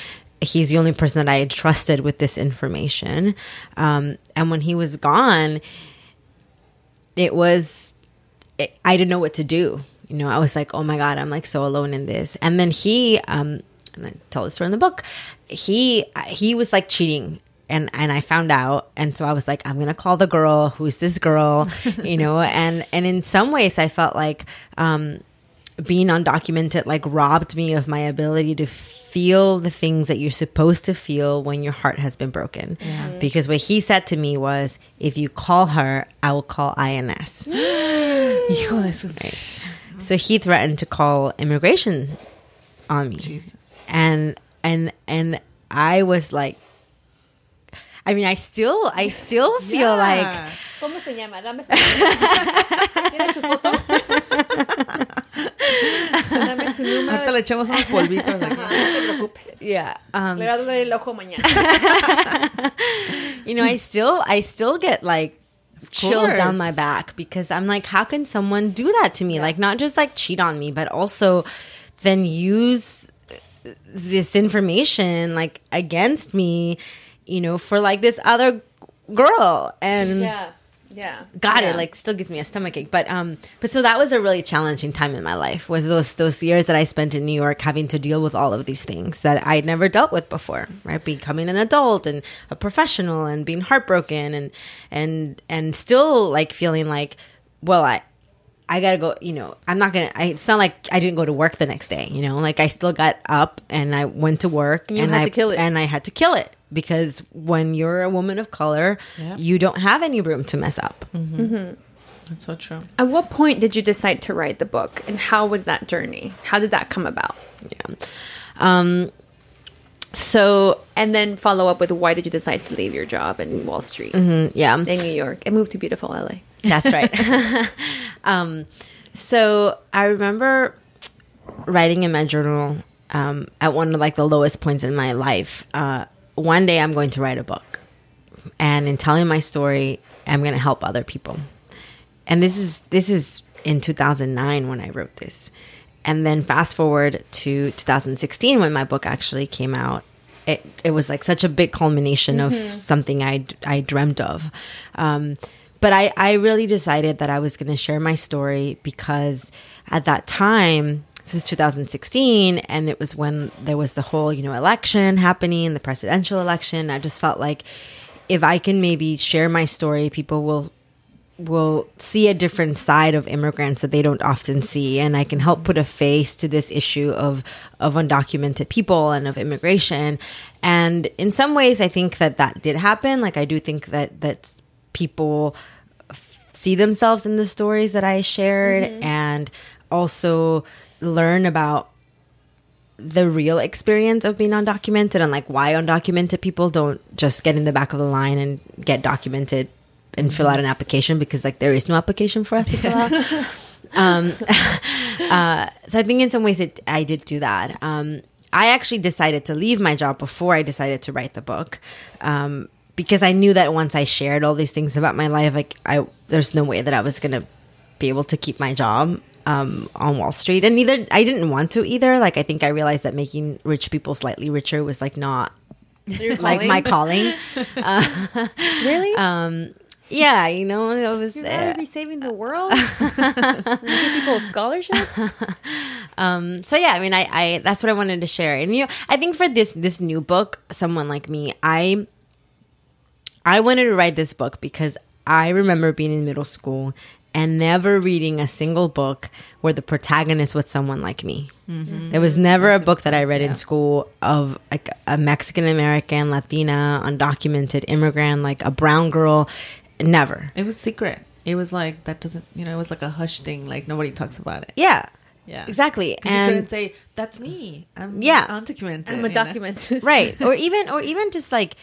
[SPEAKER 4] He's the only person that I had trusted with this information. Um, and when he was gone, it was it, I didn't know what to do. You know, I was like, oh my God, I'm like so alone in this. And then he, um, and I tell the story in the book, he, he was like cheating. And, and I found out. And so I was like, I'm going to call the girl. Who's this girl? you know, and, and in some ways I felt like, um, being undocumented like robbed me of my ability to feel the things that you're supposed to feel when your heart has been broken. Because what he said to me was, if you call her, I will call INS.
[SPEAKER 1] De.
[SPEAKER 4] So he threatened to call immigration on me.
[SPEAKER 1] Jesus.
[SPEAKER 4] And and and I was like, I mean, I still I still feel like
[SPEAKER 2] ¿Cómo se llama? Dame su ¿Tienes su foto? Dame su número.
[SPEAKER 1] Ahorita le echamos unos polvitos aquí.
[SPEAKER 2] Ajá, no te preocupes.
[SPEAKER 4] yeah. Um,
[SPEAKER 2] Le va a doler el ojo mañana.
[SPEAKER 4] you know, I still I still get like chills down my back because I'm like, how can someone do that to me? Like not just like cheat on me, but also then use this information like against me, you know, for like this other girl. And
[SPEAKER 2] Yeah. Yeah.
[SPEAKER 4] got
[SPEAKER 2] Yeah.
[SPEAKER 4] it like still gives me a stomach ache but um but so that was a really challenging time in my life was those those years that i spent in new york having to deal with all of these things that i'd never dealt with before right becoming an adult and a professional and being heartbroken and and and still like feeling like well i I gotta go, you know, I'm not gonna, I, it's not like I didn't go to work the next day, you know, like I still got up and I went to work
[SPEAKER 2] You
[SPEAKER 4] and
[SPEAKER 2] had
[SPEAKER 4] I,
[SPEAKER 2] to kill it.
[SPEAKER 4] and I had to kill it because when you're a woman of color,
[SPEAKER 1] Yeah.
[SPEAKER 4] you don't have any room to mess up.
[SPEAKER 1] That's so true.
[SPEAKER 2] At what point did you decide to write the book, and how was that journey? How did that come about?
[SPEAKER 4] Yeah. Um, so
[SPEAKER 2] And then follow up with why did you decide to leave your job in Wall Street
[SPEAKER 4] mm, yeah,
[SPEAKER 2] in New York and move to beautiful LA?
[SPEAKER 4] that's right. um, so I remember writing in my journal um, at one of like the lowest points in my life. Uh, one day I'm going to write a book, and in telling my story, I'm going to help other people. And this is this is in 2009 when I wrote this, and then fast forward to 2016 when my book actually came out. It it was like such a big culmination of something I I dreamt of. Um, but I, I really decided that I was going to share my story because at that time, this is 2016, and it was when there was the whole, you know, election happening, the presidential election. I just felt like if I can maybe share my story, people will will see a different side of immigrants that they don't often see and I can help put a face to this issue of of undocumented people and of immigration. And in some ways I think that that did happen. Like I do think that that people see themselves in the stories that I shared mm-hmm. and also learn about the real experience of being undocumented and like why undocumented people don't just get in the back of the line and get documented and fill out an application because like there is no application for us to fill out. um, uh, so I think in some ways it, I did do that. Um, I actually decided to leave my job before I decided to write the book. Um, because I knew that once I shared all these things about my life, like I, there's no way that I was gonna be able to keep my job um, on Wall Street, and neither I didn't want to either. Like I think I realized that making rich people slightly richer was like not like my calling.
[SPEAKER 2] Really?
[SPEAKER 4] Um, yeah, you know, it was.
[SPEAKER 2] You'd
[SPEAKER 4] uh,
[SPEAKER 2] be saving the world? give people scholarships?
[SPEAKER 4] um so yeah i mean I, I that's what i wanted to share and you know i think for this this new book someone like me i i wanted to write this book because i remember being in middle school and never reading a single book where the protagonist was someone like me mm-hmm. there was never a book that i read in school of like a mexican american latina undocumented immigrant like a brown girl never
[SPEAKER 1] It was secret. It was like that doesn't you know, it was like a hush thing, like nobody talks about it.
[SPEAKER 4] yeah
[SPEAKER 1] Yeah.
[SPEAKER 4] exactly
[SPEAKER 1] 'Cause you couldn't say, That's me. I'm
[SPEAKER 4] Yeah.
[SPEAKER 1] undocumented.
[SPEAKER 2] I'm
[SPEAKER 1] you
[SPEAKER 2] a
[SPEAKER 1] know?
[SPEAKER 2] document.
[SPEAKER 4] right or even or even just like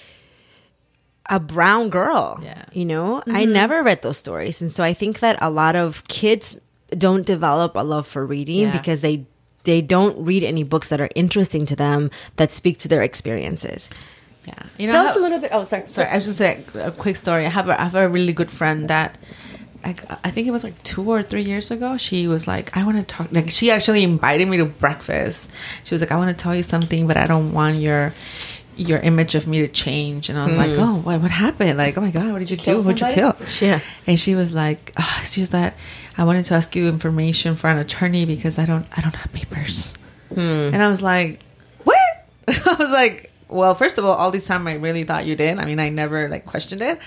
[SPEAKER 4] a brown girl
[SPEAKER 1] Yeah.
[SPEAKER 4] you know i mm-hmm. never read those stories and so i think that a lot of kids don't develop a love for reading
[SPEAKER 1] Yeah.
[SPEAKER 4] because they they don't read any books that are interesting to them that speak to their experiences
[SPEAKER 1] Yeah. You know
[SPEAKER 2] Tell
[SPEAKER 1] how-
[SPEAKER 2] us a little bit. Oh, sorry.
[SPEAKER 1] Sorry, I was just say a quick story. I have a, I have a really good friend that I, I think it was like two or three years ago. She was like, I want to talk. Like, she actually invited me to breakfast. She was like, I want to tell you something, but I don't want your your image of me to change. And I was like, hmm. Oh, what what happened? Like, oh my god, what did you
[SPEAKER 2] Kill
[SPEAKER 1] do? Who'd you kill?
[SPEAKER 4] Yeah.
[SPEAKER 1] And she was like, ah, oh, she's that I wanted to ask you information for an attorney because I don't I don't have papers. Hmm. And I was like, what? I was like, well, first of all, all this time I really thought you did. I mean, I never like questioned it,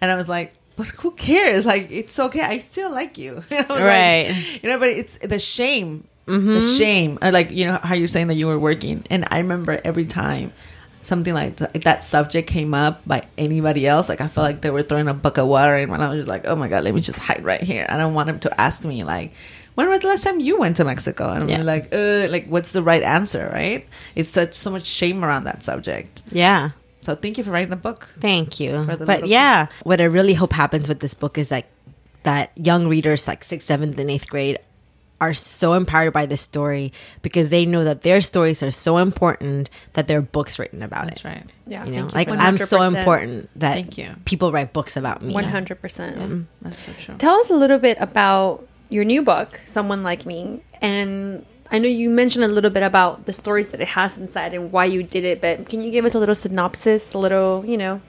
[SPEAKER 1] and I was like, but who cares? Like, it's okay. I still like you, know, like,
[SPEAKER 4] Right.
[SPEAKER 1] you know, but it's the shame, the mm-hmm. shame, Uh, like you know how you're saying that you were working, and I remember every time something like th- that subject came up by anybody else, like I felt like they were throwing a bucket of water in, and I was just like, oh my god, let me just hide right here. I don't want him to ask me like when was the last time you went to Mexico? And I'm
[SPEAKER 4] Yeah.
[SPEAKER 1] like, uh, like, what's the right answer, right? It's such so much shame around that subject.
[SPEAKER 4] Yeah.
[SPEAKER 1] So thank you for writing the book.
[SPEAKER 4] Thank you. But yeah, what I really hope happens with this book is like that young readers, like sixth, seventh, and eighth grade, are so empowered by this story because they know that their stories are so important that there are books written about
[SPEAKER 1] That's
[SPEAKER 4] it.
[SPEAKER 1] right.
[SPEAKER 2] Yeah,
[SPEAKER 4] You know,
[SPEAKER 2] thank
[SPEAKER 4] like. I'm so important that
[SPEAKER 1] Thank you.
[SPEAKER 4] people write books about me.
[SPEAKER 2] One hundred percent.
[SPEAKER 1] That's so true.
[SPEAKER 2] Tell us a little bit about your new book, Someone Like Me. And I know you mentioned a little bit about the stories that it has inside and why you did it, but can you give us a little synopsis, a little, you know,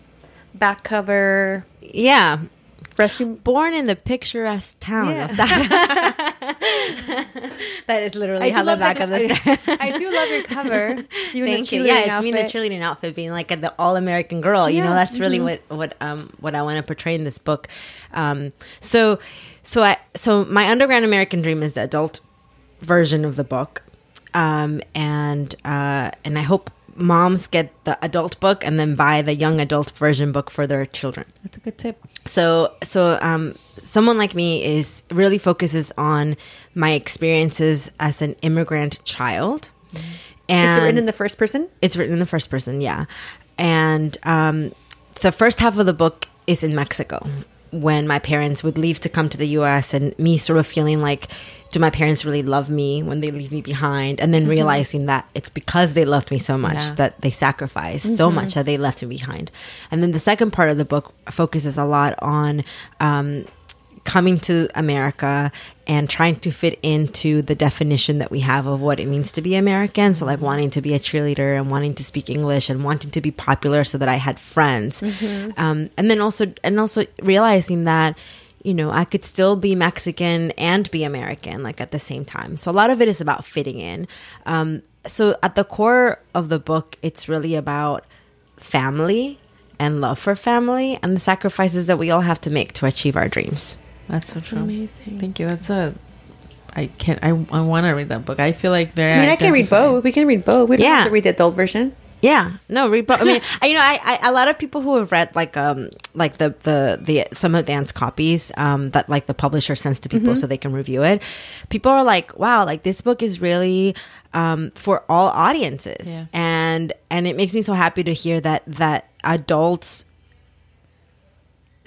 [SPEAKER 2] back cover,
[SPEAKER 4] Yeah.
[SPEAKER 2] resume?
[SPEAKER 4] Born in the picturesque town
[SPEAKER 2] Yeah.
[SPEAKER 4] of that. that is literally how the back of the
[SPEAKER 2] I do love your cover.
[SPEAKER 4] Thank you. Yeah, it's me in the
[SPEAKER 2] outfit.
[SPEAKER 4] cheerleading outfit, being like the all American girl. You know, that's really
[SPEAKER 2] mm-hmm.
[SPEAKER 4] what what um what I want to portray in this book. Um, so so I so my underground American dream is the adult version of the book, um, and uh, and I hope moms get the adult book and then buy the young adult version book for their children
[SPEAKER 1] That's a good tip.
[SPEAKER 4] so so um someone like me is really focuses on my experiences as an immigrant child and
[SPEAKER 2] Is it written in the first person?
[SPEAKER 4] it's written in the first person yeah and um the first half of the book is in mexico when my parents would leave to come to the us and me sort of feeling like do my parents really love me when they leave me behind? And then realizing that it's because they loved me so much
[SPEAKER 1] Yeah.
[SPEAKER 4] that they sacrificed so much that they left me behind. And then the second part of the book focuses a lot on um, coming to America and trying to fit into the definition that we have of what it means to be American. So, like wanting to be a cheerleader and wanting to speak English and wanting to be popular so that I had friends. Um, and then also, and also realizing that, you know, I could still be Mexican and be American, like at the same time. So, a lot of it is about fitting in. Um, so, at the core of the book, it's really about family and love for family and the sacrifices that we all have to make to achieve our dreams.
[SPEAKER 1] That's so true.
[SPEAKER 2] amazing.
[SPEAKER 1] Thank you. That's a. I can't. I, I want to read that book. I feel like very.
[SPEAKER 2] I mean, I can read both. We can read both. We don't
[SPEAKER 4] Yeah.
[SPEAKER 2] have to read the adult version.
[SPEAKER 4] Yeah, no, read both. I mean, I, you know, I, I a lot of people who have read like um like the the the some advanced copies um that like the publisher sends to people so they can review it. People are like, wow, like this book is really um for all audiences,
[SPEAKER 1] Yeah.
[SPEAKER 4] and and it makes me so happy to hear that that adults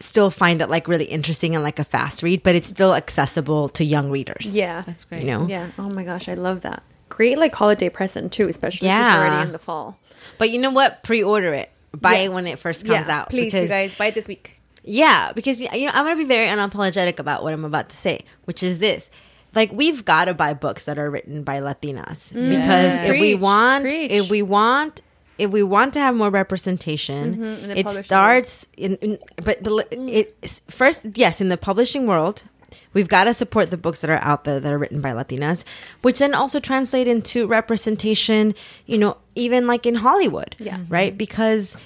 [SPEAKER 4] still find it like really interesting and like a fast read, but it's still accessible to young readers.
[SPEAKER 2] Yeah.
[SPEAKER 1] That's great.
[SPEAKER 4] you know.
[SPEAKER 2] Yeah. Oh my gosh, I love that. Great like holiday present too, especially if
[SPEAKER 4] Yeah.
[SPEAKER 2] it's already in the fall.
[SPEAKER 4] But you know what? Pre-order it. Buy
[SPEAKER 2] Yeah.
[SPEAKER 4] it when it first comes
[SPEAKER 2] yeah,
[SPEAKER 4] out.
[SPEAKER 2] please, you guys, buy it this week.
[SPEAKER 4] Yeah, because you know I'm gonna be very unapologetic about what I'm about to say, which is this: like we've got to buy books that are written by Latinas because if we
[SPEAKER 2] Preach,
[SPEAKER 4] want,
[SPEAKER 2] preach.
[SPEAKER 4] if we want, if we want to have more representation,
[SPEAKER 2] Mm-hmm,
[SPEAKER 4] it starts in, in but the, it first yes in the publishing world. We've got to support the books that are out there that are written by Latinas, which then also translate into representation, you know, even like in Hollywood.
[SPEAKER 2] Yeah.
[SPEAKER 4] Right? Because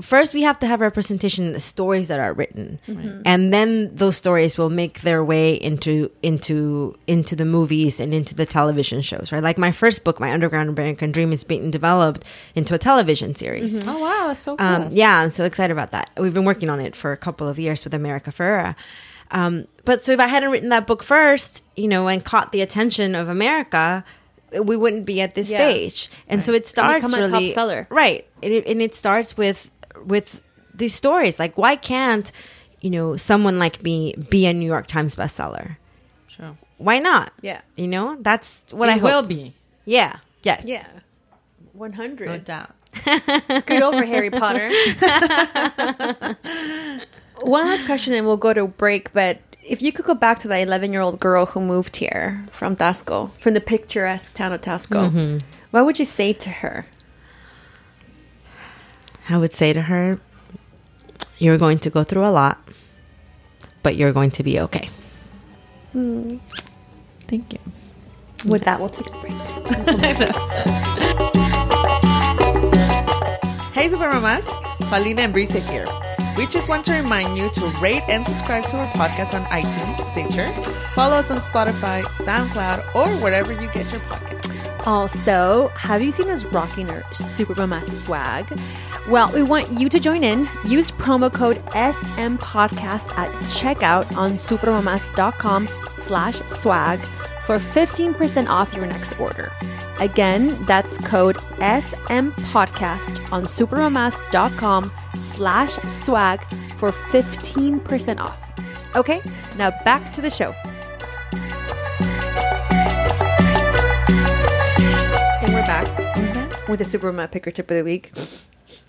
[SPEAKER 4] first we have to have representation in the stories that are written
[SPEAKER 2] Mm-hmm.
[SPEAKER 4] and then those stories will make their way into into into the movies and into the television shows right like my first book my underground american dream is being developed into a television series
[SPEAKER 2] Mm-hmm.
[SPEAKER 1] Oh wow, that's so cool.
[SPEAKER 4] um, yeah, I'm so excited about that. We've been working on it for a couple of years with America Ferrera. Um, but so if I hadn't written that book first, you know, and caught the attention of America, we wouldn't be at this
[SPEAKER 2] Yeah.
[SPEAKER 4] stage. And so it starts
[SPEAKER 2] become a top
[SPEAKER 4] really
[SPEAKER 2] seller.
[SPEAKER 4] right, and it, and it starts with with these stories. Like, why can't you know someone like me be a New York Times bestseller?
[SPEAKER 1] Sure.
[SPEAKER 4] Why not?
[SPEAKER 2] Yeah.
[SPEAKER 4] you know, that's what
[SPEAKER 1] it
[SPEAKER 4] I hope.
[SPEAKER 1] will be.
[SPEAKER 4] Yeah. Yes.
[SPEAKER 2] Yeah. 100.
[SPEAKER 1] No doubt.
[SPEAKER 2] Scoot over, Harry Potter. One last question, and we'll go to break. But if you could go back to that 11 year old girl who moved here from Taxco, from the picturesque town of Taxco,
[SPEAKER 4] Mm-hmm.
[SPEAKER 2] what would you say to her?
[SPEAKER 4] I would say to her, You're going to go through a lot, but you're going to be okay. Hmm.
[SPEAKER 1] Thank you.
[SPEAKER 2] With that, we'll take a break.
[SPEAKER 1] Hey, Super Mamas. Paulina and Brisa here. We just want to remind you to rate and subscribe to our podcast on iTunes, Stitcher, follow us on Spotify, SoundCloud, or wherever you get your podcasts.
[SPEAKER 2] Also, have you seen us rocking our Super Mama swag? Well, we want you to join in. Use promo code SM Podcast at checkout on supermamas.com slash swag for 15% off your next order. Again, that's code SM Podcast on supermamas.com slash swag for 15% off. Okay, now back to the show. And we're back mm-hmm. with the Supermama Picker Tip of the Week.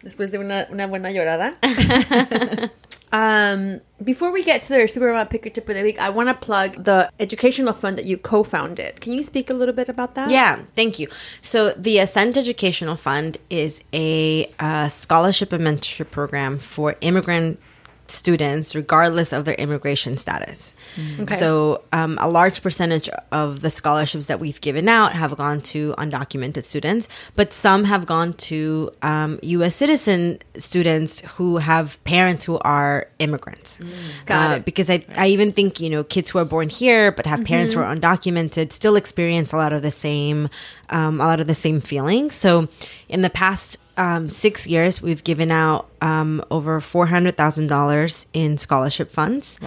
[SPEAKER 2] Después de una, una buena llorada. um, before we get to the Supermama Picker Tip of the Week, I want to plug the educational fund that you co-founded. Can you speak a little bit about that?
[SPEAKER 4] Yeah, thank you. So, the Ascend Educational Fund is a uh, scholarship and mentorship program for immigrant students, regardless of their immigration status.
[SPEAKER 2] Okay.
[SPEAKER 4] So, um, a large percentage of the scholarships that we've given out have gone to undocumented students, but some have gone to um, U.S. citizen students who have parents who are immigrants.
[SPEAKER 2] Got
[SPEAKER 4] Uh,
[SPEAKER 2] it.
[SPEAKER 4] Because I, I even think, you know, kids who are born here but have parents who are undocumented still experience a lot of the same, um, a lot of the same feelings. So, in the past um, six years, we've given out um, over four hundred thousand dollars in scholarship funds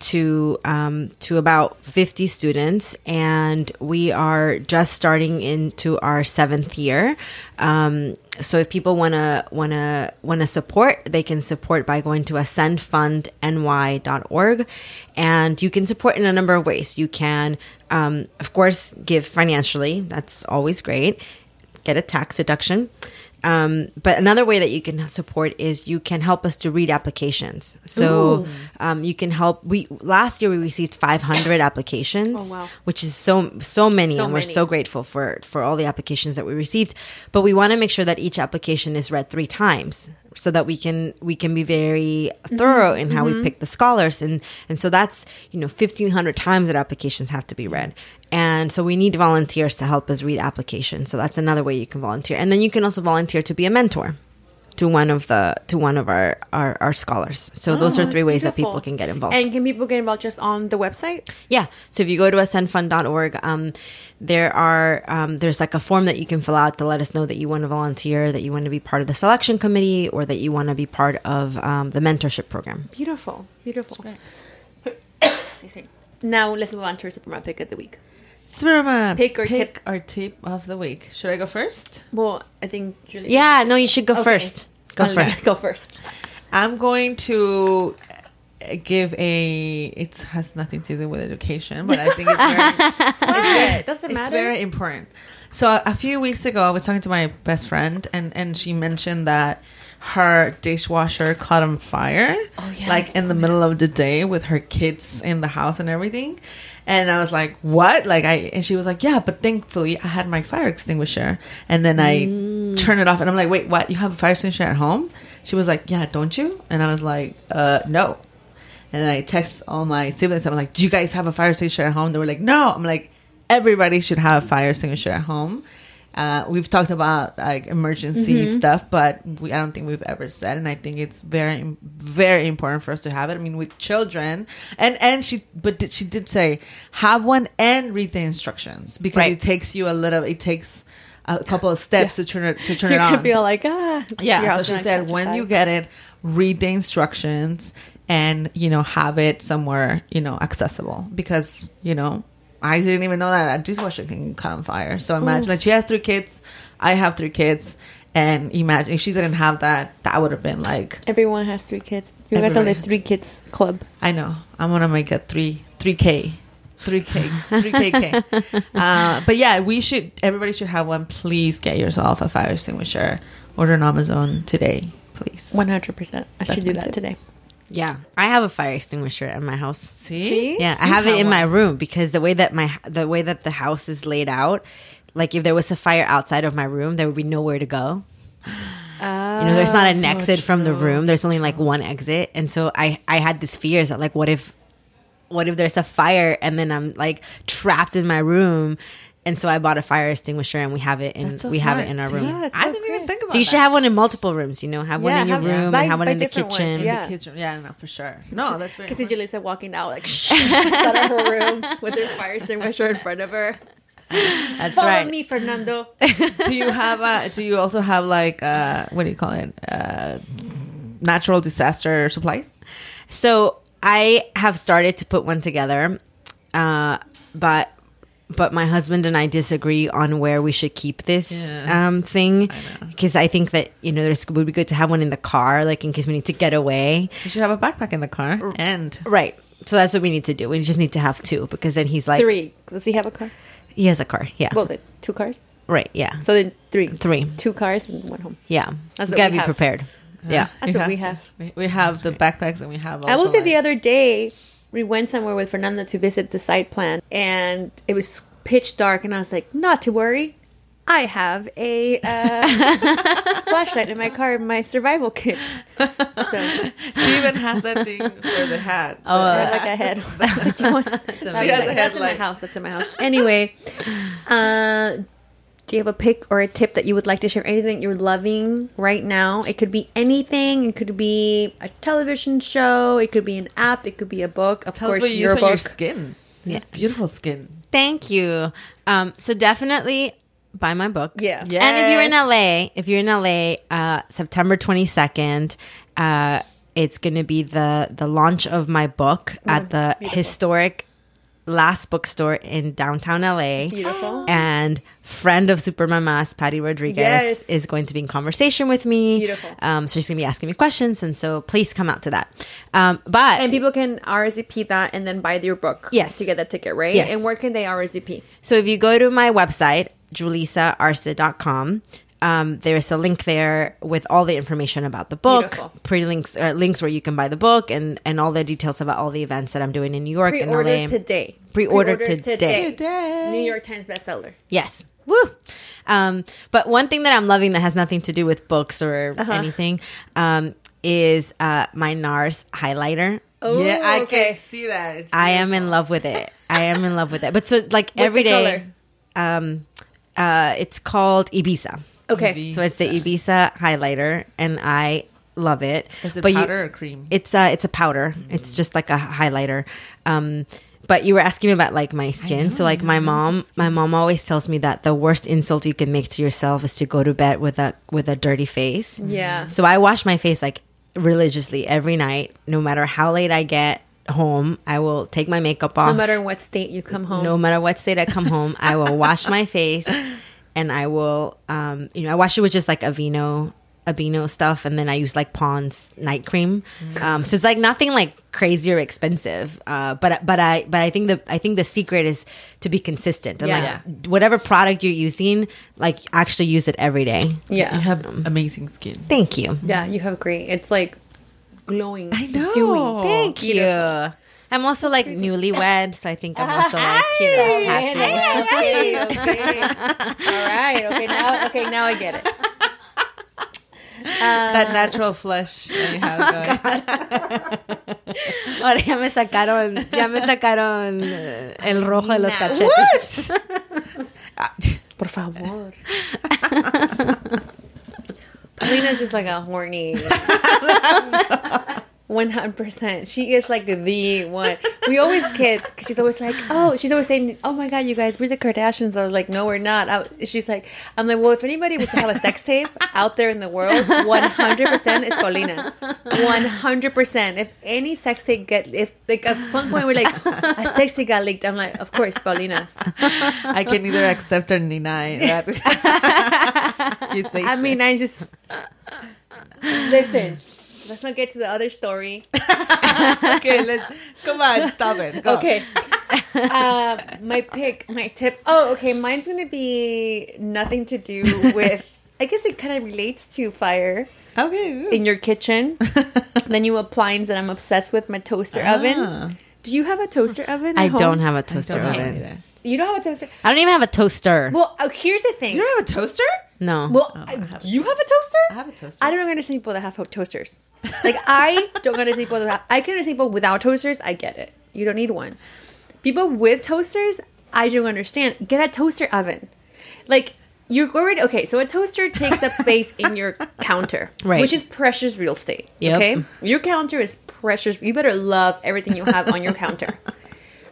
[SPEAKER 4] to um, to about fifty students, and we are just starting into our seventh year. Um, so if people want to want to want to support, they can support by going to ascendfundny.org, and you can support in a number of ways. You can, um, of course, give financially. That's always great. Get a tax deduction. Um, but another way that you can support is you can help us to read applications. So um, you can help. We last year we received 500 applications,
[SPEAKER 2] Oh, wow.
[SPEAKER 4] which is so so many,
[SPEAKER 2] So
[SPEAKER 4] and we're
[SPEAKER 2] many.
[SPEAKER 4] so grateful for for all the applications that we received. But we want to make sure that each application is read three times so that we can we can be very thorough in how we pick the scholars and and so that's you know 1500 times that applications have to be read and so we need volunteers to help us read applications so that's another way you can volunteer and then you can also volunteer to be a mentor to one of the to one of our our, our scholars so those are three ways that people can get involved
[SPEAKER 2] And can people get involved just on the website?
[SPEAKER 4] yeah. So if you go to ascendfund.org, um, there are um, there's like a form that you can fill out to let us know that you want to volunteer, that you want to be part of the selection committee, or that you want to be part of um, the mentorship program.
[SPEAKER 2] Beautiful, beautiful. now let's move on to our Supermama Pick of the Week.
[SPEAKER 1] Superman,
[SPEAKER 2] Pick or
[SPEAKER 1] pick
[SPEAKER 2] tip.
[SPEAKER 1] or tip of the week. Should I go first?
[SPEAKER 2] Well, I think Julie.
[SPEAKER 4] Yeah. No, you should go
[SPEAKER 2] Okay.
[SPEAKER 4] first. Go
[SPEAKER 2] I'll
[SPEAKER 4] first.
[SPEAKER 2] Go first.
[SPEAKER 1] I'm going to give a. It has nothing to do with education, but I think it's very.
[SPEAKER 2] What? Does it
[SPEAKER 1] it's very important. So a, a few weeks ago, I was talking to my best friend, and and she mentioned that her dishwasher caught on fire,
[SPEAKER 2] Oh, yeah.
[SPEAKER 1] like in the middle of the day with her kids in the house and everything. And I was like, "What?" Like I, and she was like, "Yeah, but thankfully I had my fire extinguisher." And then I
[SPEAKER 2] Mm.
[SPEAKER 1] turned it off, and I'm like, "Wait, what? You have a fire extinguisher at home?" She was like, "Yeah, don't you?" And I was like, "Uh, no." And then I text all my siblings. I'm like, "Do you guys have a fire extinguisher at home?" They were like, "No." I'm like, "Everybody should have a fire extinguisher at home." Uh, we've talked about like emergency stuff, but we, I don't think we've ever said, and I think it's very, very important for us to have it. I mean, with children, and and she, but did, she did say have one and read the instructions because
[SPEAKER 4] Right.
[SPEAKER 1] it takes you a little. It takes a couple of steps to turn it to turn
[SPEAKER 2] You
[SPEAKER 1] it on.
[SPEAKER 2] could feel like ah.
[SPEAKER 1] Yeah. So she said, when you get it, read the instructions and, you know, have it somewhere, you know, accessible because, you know, I didn't even know that a dishwasher can cut on fire. So imagine like she has three kids. I have three kids. And imagine if she didn't have that, that would have been like,
[SPEAKER 2] Everyone has three kids. You guys are the three kids club.
[SPEAKER 1] I know. I'm gonna make a three three K. Three K, three K K. Uh, but yeah, we should. Everybody should have one. Please get yourself a fire extinguisher. Order on Amazon today, please.
[SPEAKER 2] One hundred percent. I
[SPEAKER 1] That's
[SPEAKER 2] should do that
[SPEAKER 1] tip.
[SPEAKER 2] today.
[SPEAKER 4] Yeah, I have a fire extinguisher at my house.
[SPEAKER 1] See?
[SPEAKER 2] See?
[SPEAKER 4] Yeah, I
[SPEAKER 1] You
[SPEAKER 4] have it
[SPEAKER 1] have
[SPEAKER 4] in my room because the way that my the way that the house is laid out, like if there was a fire outside of my room, there would be nowhere to go. You know, there's not ah, an
[SPEAKER 1] so
[SPEAKER 4] exit from the room. There's only like one exit, and so I I had this fears that like what if what if there's a fire and then I'm like trapped in my room. And so I bought a fire extinguisher and we have it in
[SPEAKER 1] so
[SPEAKER 4] we have it in our room.
[SPEAKER 2] Yeah, that's
[SPEAKER 1] I didn't
[SPEAKER 2] great.
[SPEAKER 1] even think about it.
[SPEAKER 4] So you should
[SPEAKER 1] that.
[SPEAKER 4] have one in multiple rooms, you know, have one in your
[SPEAKER 2] have-
[SPEAKER 4] room
[SPEAKER 2] buy-
[SPEAKER 4] and have one in the
[SPEAKER 2] different ones,
[SPEAKER 4] kitchen.
[SPEAKER 2] yeah.
[SPEAKER 1] the kitchen. Yeah, no, for sure. No, that's very.
[SPEAKER 2] Because
[SPEAKER 1] important.
[SPEAKER 2] Julissa walking out like shh, out of her room with her fire extinguisher in front of her.
[SPEAKER 4] That's
[SPEAKER 2] Follow
[SPEAKER 4] right.
[SPEAKER 2] me, Fernando.
[SPEAKER 1] do you have a? Do you also have like uh, what do you call it? Uh, natural disaster supplies.
[SPEAKER 4] So I have started to put one together, uh, but but my husband and I disagree on where we should keep this
[SPEAKER 1] Yeah.
[SPEAKER 4] um, thing because I think that you know there's would be good to have one in the car, like in case we need to get away.
[SPEAKER 1] We should have a backpack in the car and
[SPEAKER 4] Right. So that's what we need to do. We just need to have two because then he's like,
[SPEAKER 2] Three. Does he have a car?
[SPEAKER 4] he has a car. Yeah.
[SPEAKER 2] Well, then two cars.
[SPEAKER 4] right. Yeah.
[SPEAKER 2] So then three.
[SPEAKER 4] Three.
[SPEAKER 2] Two cars and one home.
[SPEAKER 4] Yeah.
[SPEAKER 2] That's
[SPEAKER 4] you gotta be
[SPEAKER 2] have.
[SPEAKER 4] prepared. Yeah.
[SPEAKER 2] That's what we have.
[SPEAKER 1] We, we have the backpacks and we have.
[SPEAKER 2] I will
[SPEAKER 1] also,
[SPEAKER 2] say the other day we went somewhere with Fernanda to visit the site plan, and it was pitch dark, and I was like, "Not to worry, I have a uh, flashlight in my car, my survival kit." So
[SPEAKER 1] She even has that thing for the hat.
[SPEAKER 4] Oh,
[SPEAKER 2] I had like a head. That's, what you want. That's,
[SPEAKER 1] She has a
[SPEAKER 2] that's in my house. That's in my house. Anyway, uh, do you have a pick or a tip that you would like to share? Anything you're loving right now? It could be anything. It could be a television show. It could be an app. It could be a book. Of
[SPEAKER 1] Tell us
[SPEAKER 2] course,
[SPEAKER 1] what you
[SPEAKER 2] your
[SPEAKER 1] use on your
[SPEAKER 2] book.
[SPEAKER 1] skin.
[SPEAKER 4] Yeah.
[SPEAKER 1] It's beautiful skin.
[SPEAKER 4] Thank you. Um, so definitely buy my book.
[SPEAKER 2] Yeah.
[SPEAKER 1] Yeah.
[SPEAKER 4] And if you're in LA, if you're in LA, uh, September 22nd, uh, it's going to be the the launch of my book at the historic last bookstore in downtown LA.
[SPEAKER 2] Beautiful.
[SPEAKER 4] And friend of Super Mamas, Patty Rodriguez,
[SPEAKER 2] Yes.
[SPEAKER 4] is going to be in conversation with me.
[SPEAKER 2] Beautiful.
[SPEAKER 4] Um, so she's going to be asking me questions, and so please come out to that. Um, but
[SPEAKER 2] And people can RSVP that and then buy your book.
[SPEAKER 4] Yes.
[SPEAKER 2] To get that ticket, right?
[SPEAKER 4] Yes.
[SPEAKER 2] And where can they RSVP?
[SPEAKER 4] So if you go to my website, julisaarce.com, um, there's a link there with all the information about the book,
[SPEAKER 2] Beautiful.
[SPEAKER 4] pre links or links where you can buy the book and, and all the details about all the events that I'm doing in New York and
[SPEAKER 2] Pre-order
[SPEAKER 4] LA.
[SPEAKER 2] today.
[SPEAKER 4] Pre-order today.
[SPEAKER 1] Today.
[SPEAKER 2] New York Times bestseller.
[SPEAKER 4] Yes. Woo. Um, but one thing that I'm loving that has nothing to do with books or
[SPEAKER 2] Uh-huh.
[SPEAKER 4] anything um, is uh, my NARS highlighter.
[SPEAKER 2] Oh,
[SPEAKER 1] yeah, I
[SPEAKER 2] okay.
[SPEAKER 1] can see that. It's
[SPEAKER 4] I am in love with it. I am in love with it. But so like every
[SPEAKER 2] the
[SPEAKER 4] day, um, uh, it's called Ibiza.
[SPEAKER 2] Okay.
[SPEAKER 1] Ibiza.
[SPEAKER 4] So it's the Ibiza highlighter, and I love it.
[SPEAKER 1] Is it
[SPEAKER 4] But you-
[SPEAKER 1] powder or cream?
[SPEAKER 4] It's uh, it's a powder. It's just like a highlighter. Um, but you were asking me about like my skin. so like my mom, my mom always tells me that the worst insult you can make to yourself is to go to bed with a with a dirty face.
[SPEAKER 2] Yeah.
[SPEAKER 4] So I wash my face like religiously every night, no matter how late I get home. I will take my makeup off.
[SPEAKER 2] No matter what state you come home.
[SPEAKER 4] No matter what state I come home, I will wash my face and I will, um, you know, I wash it with just like Aveeno, Aveeno stuff, and then I use like Pond's night cream. Um, so it's like nothing like crazy or expensive. Uh, but but I but I think the I think the secret is to be consistent and
[SPEAKER 2] Yeah.
[SPEAKER 4] like whatever product you're using, like actually use it every day.
[SPEAKER 2] Yeah.
[SPEAKER 1] You have amazing skin.
[SPEAKER 4] Thank you.
[SPEAKER 2] yeah, you have great. It's like glowing.
[SPEAKER 1] I know.
[SPEAKER 2] Dewy.
[SPEAKER 4] Thank you. I'm also like newlywed, so I think I'm also like you know happy.
[SPEAKER 2] okay, okay. All right. Okay, now okay, now I get it.
[SPEAKER 1] that natural flush you have going.
[SPEAKER 4] Ahora ya me sacaron, ya me sacaron eh, el rojo de los cachetes.
[SPEAKER 2] Por favor. Paulina's just like a horny. One hundred percent. She is like the one. We always kid because she's always like, "Oh, she's always saying, oh my god, you guys, we're the Kardashians." I was like, "No, we're not." I, she's like, "I'm like, well, if anybody was to have a sex tape out there in the world, one hundred percent is Paulina. One hundred percent. If any sex tape get, if like at one point we're like, a sex tape got leaked, I'm like, of course, Paulina's.
[SPEAKER 1] I can neither accept or deny that.
[SPEAKER 2] I mean, I just listen. Let's not get to the other story.
[SPEAKER 1] okay, let's come on, stop it. Go.
[SPEAKER 2] Okay. uh, my pick, my tip. Oh, okay. Mine's gonna be nothing to do with. I guess it kind of relates to fire
[SPEAKER 1] Okay.
[SPEAKER 2] in your kitchen. the new appliance that I'm obsessed with, my toaster
[SPEAKER 1] Ah.
[SPEAKER 2] oven. Do you have a toaster oven? At
[SPEAKER 4] I
[SPEAKER 2] home?
[SPEAKER 4] don't have a toaster
[SPEAKER 1] don't have
[SPEAKER 4] oven.
[SPEAKER 1] Either.
[SPEAKER 2] You don't have a toaster.
[SPEAKER 4] I don't even have a toaster.
[SPEAKER 2] Well, oh, here's the thing.
[SPEAKER 1] You don't have a toaster?
[SPEAKER 4] no.
[SPEAKER 2] well,
[SPEAKER 1] Oh, have
[SPEAKER 2] do you have a toaster?
[SPEAKER 1] I have a toaster.
[SPEAKER 2] I don't understand people that have toasters. Like I don't understand people that have, I can understand people without toasters. I get it. You don't need one. People with toasters, I don't understand. Get a toaster oven. Like you're already okay. So a toaster takes up space in your counter,
[SPEAKER 4] Right.
[SPEAKER 2] Which is precious real estate.
[SPEAKER 4] Yep.
[SPEAKER 2] Okay, your counter is precious. You better love everything you have on your counter.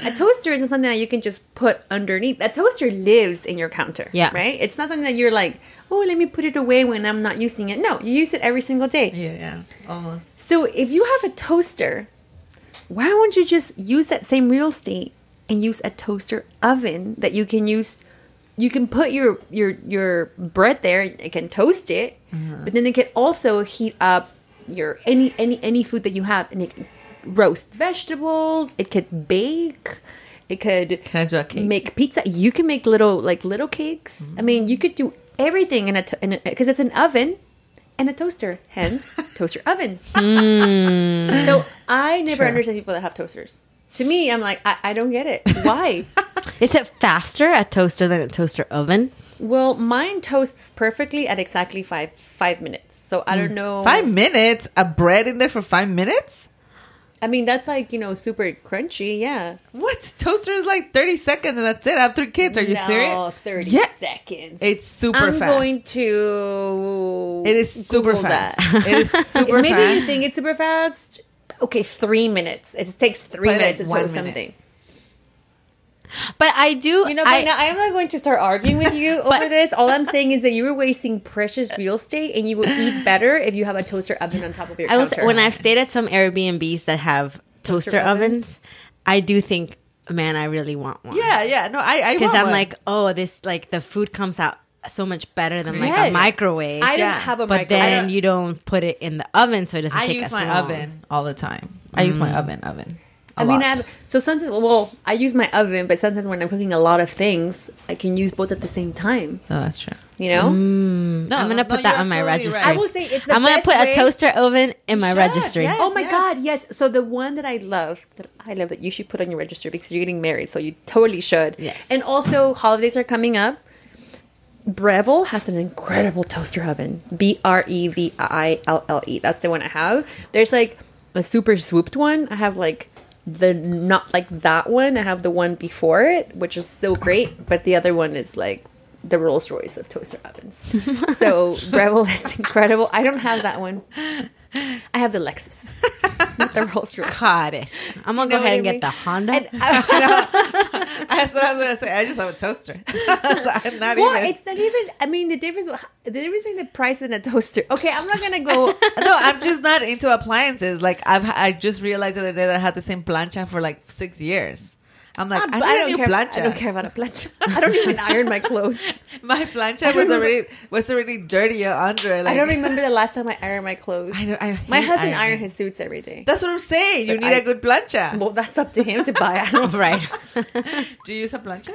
[SPEAKER 2] A toaster isn't something that you can just put underneath. A toaster lives in your counter.
[SPEAKER 4] Yeah.
[SPEAKER 2] Right? It's not something that you're like, oh, let me put it away when I'm not using it. No, you use it every single day.
[SPEAKER 1] Yeah, yeah, almost.
[SPEAKER 2] So if you have a toaster, why won't you just use that same real estate and use a toaster oven that you can use. You can put your your your bread there. It can toast it, uh-huh. but then it can also heat up your any any any food that you have, and it can roast vegetables. It could bake. It could
[SPEAKER 1] Can I do a cake?
[SPEAKER 2] make pizza. You can make little like little cakes. I mean, you could do everything in a because it's an oven and a toaster. Hence, toaster oven. Hmm. So I never understand people that have toasters. To me, I'm like, I, I don't get it. Why?
[SPEAKER 4] Is it faster a toaster than a toaster oven?
[SPEAKER 2] well, mine toasts perfectly at exactly five five minutes. So I don't hmm. know.
[SPEAKER 1] Five minutes? A bread in there for five minutes?
[SPEAKER 2] I mean, that's like you know super crunchy. Yeah.
[SPEAKER 1] What? Toaster is like 30 seconds and that's it. I have three kids. Are you
[SPEAKER 2] no,
[SPEAKER 1] serious?
[SPEAKER 2] Thirty
[SPEAKER 1] Yeah.
[SPEAKER 2] seconds.
[SPEAKER 1] It's super
[SPEAKER 2] I'm
[SPEAKER 1] fast.
[SPEAKER 2] going to.
[SPEAKER 1] It is super
[SPEAKER 2] Google
[SPEAKER 1] fast.
[SPEAKER 2] that.
[SPEAKER 1] It is super fast.
[SPEAKER 2] Maybe
[SPEAKER 1] fast.
[SPEAKER 2] you think it's super fast. Okay, three minutes. It takes three
[SPEAKER 1] But
[SPEAKER 2] minutes to
[SPEAKER 1] like one
[SPEAKER 2] toast
[SPEAKER 1] minute.
[SPEAKER 2] something.
[SPEAKER 4] But I do.
[SPEAKER 2] You know,
[SPEAKER 4] I,
[SPEAKER 2] now I'm not going to start arguing with you over this. All I'm saying is that you were wasting precious real estate, and you will eat better if you have a toaster oven on top of your
[SPEAKER 4] I was when I've stayed at some Airbnbs that have toaster,
[SPEAKER 2] Toaster ovens?
[SPEAKER 4] ovens. I do think, man, I really want one.
[SPEAKER 1] Yeah, yeah. No, I, I
[SPEAKER 4] because I'm
[SPEAKER 1] one.
[SPEAKER 4] like, oh, this like the food comes out so much better than like
[SPEAKER 2] Yes.
[SPEAKER 4] a microwave.
[SPEAKER 2] I don't have a
[SPEAKER 4] but
[SPEAKER 2] microwave.
[SPEAKER 4] then you don't put it in the oven, so it doesn't
[SPEAKER 1] I
[SPEAKER 4] take
[SPEAKER 1] use
[SPEAKER 4] as
[SPEAKER 1] my
[SPEAKER 4] long.
[SPEAKER 1] oven all the time. I use my mm. oven, oven. A
[SPEAKER 2] I mean. I have, so sometimes, well, I use my oven, but sometimes when I'm cooking a lot of things, I can use both at the same time.
[SPEAKER 1] Oh, that's true.
[SPEAKER 2] You know, mm.
[SPEAKER 1] No,
[SPEAKER 4] I'm gonna put that on my registry.
[SPEAKER 2] I will say it's. The
[SPEAKER 4] I'm gonna put
[SPEAKER 2] way-
[SPEAKER 4] a toaster oven in my
[SPEAKER 1] should,
[SPEAKER 4] registry.
[SPEAKER 1] yes.
[SPEAKER 2] Oh my
[SPEAKER 1] yes.
[SPEAKER 2] god, yes. So the one that I love, that I love that you should put on your register because you're getting married, so you totally should.
[SPEAKER 4] Yes.
[SPEAKER 2] And also holidays are coming up. Breville has an incredible toaster oven. B R E V I L L E. That's the one I have. There's like a super swooped one. I have like the not like that one. I have the one before it, which is still great, but the other one is like the Rolls Royce of toaster ovens. so Breville is incredible. I don't have that one. I have the Lexus, not the Rolls Royce.
[SPEAKER 4] Got it. I'm gonna go ahead and get the Honda.
[SPEAKER 2] And I-
[SPEAKER 1] That's what I was gonna say. I just have a toaster. so I'm not
[SPEAKER 2] well,
[SPEAKER 1] even.
[SPEAKER 2] it's not even. I mean, the difference. The difference between the price and a toaster. Okay, I'm not gonna go.
[SPEAKER 1] no, I'm just not into appliances. Like I've, I just realized the other day that I had the same plancha for like six years. I'm like, I,
[SPEAKER 2] I
[SPEAKER 1] need a
[SPEAKER 2] don't
[SPEAKER 1] new
[SPEAKER 2] care.
[SPEAKER 1] plancha.
[SPEAKER 2] I don't care about a plancha. I don't even iron my clothes.
[SPEAKER 1] My plancha was already was already dirty under. Like,
[SPEAKER 2] I don't remember the last time I ironed my clothes.
[SPEAKER 1] I
[SPEAKER 2] my husband ironed his suits every day.
[SPEAKER 1] That's what I'm saying. You need a good plancha.
[SPEAKER 2] well, that's up to him to buy. I don't
[SPEAKER 4] right.
[SPEAKER 1] Do you use a plancha?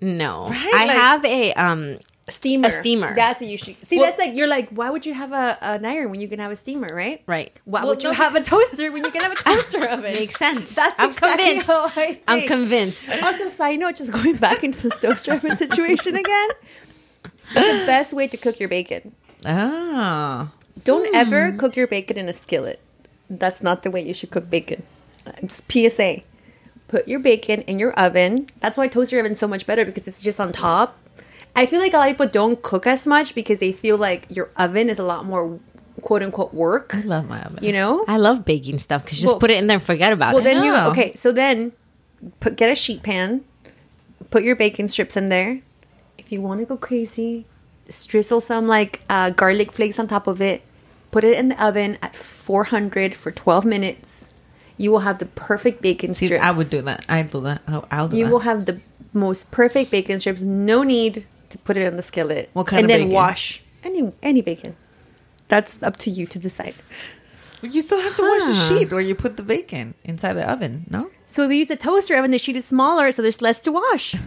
[SPEAKER 4] No.
[SPEAKER 1] Right?
[SPEAKER 4] I
[SPEAKER 1] Like-
[SPEAKER 4] have a um
[SPEAKER 2] steamer.
[SPEAKER 4] A steamer.
[SPEAKER 2] That's what you should see.
[SPEAKER 1] Well-
[SPEAKER 2] that's like you're like, why would you have a an iron when you can have a steamer, right?
[SPEAKER 4] right.
[SPEAKER 2] Why
[SPEAKER 1] Well,
[SPEAKER 2] would you
[SPEAKER 1] no,
[SPEAKER 2] have a toaster when you can have a toaster oven?
[SPEAKER 4] Makes sense.
[SPEAKER 2] That's
[SPEAKER 4] I'm
[SPEAKER 2] exactly
[SPEAKER 4] convinced.
[SPEAKER 2] how I think.
[SPEAKER 4] I'm convinced.
[SPEAKER 2] Also, side note, just going back into the toaster oven situation again. That's the best way to cook your bacon.
[SPEAKER 1] Oh.
[SPEAKER 2] Don't hmm. ever cook your bacon in a skillet. That's not the way you should cook bacon. Just PSA. Put your bacon in your oven. That's why toaster oven's so much better because it's just on top. I feel like a lot of people don't cook as much because they feel like your oven is a lot more quote unquote work.
[SPEAKER 1] I love my oven.
[SPEAKER 2] You know?
[SPEAKER 4] I love baking stuff because you just put it in there and forget about
[SPEAKER 2] Well,
[SPEAKER 4] it.
[SPEAKER 2] Well, then you okay. So then, put get a sheet pan, put your bacon strips in there. If you want to go crazy, drizzle some like uh, garlic flakes on top of it. Put it in the oven at 400 for 12 minutes. You will have the perfect bacon
[SPEAKER 1] See,
[SPEAKER 2] strips.
[SPEAKER 1] I would do that. I do that. I'll, I'll do
[SPEAKER 2] You
[SPEAKER 1] that.
[SPEAKER 2] You will have the most perfect bacon strips. No need to put it in the skillet.
[SPEAKER 1] What kind
[SPEAKER 2] and
[SPEAKER 1] of
[SPEAKER 2] then
[SPEAKER 1] bacon?
[SPEAKER 2] wash any any bacon. That's up to you to decide.
[SPEAKER 1] But you still have to wash the sheet where you put the bacon inside the oven. No.
[SPEAKER 2] So we use a toaster oven. The sheet is smaller, so there's less to wash.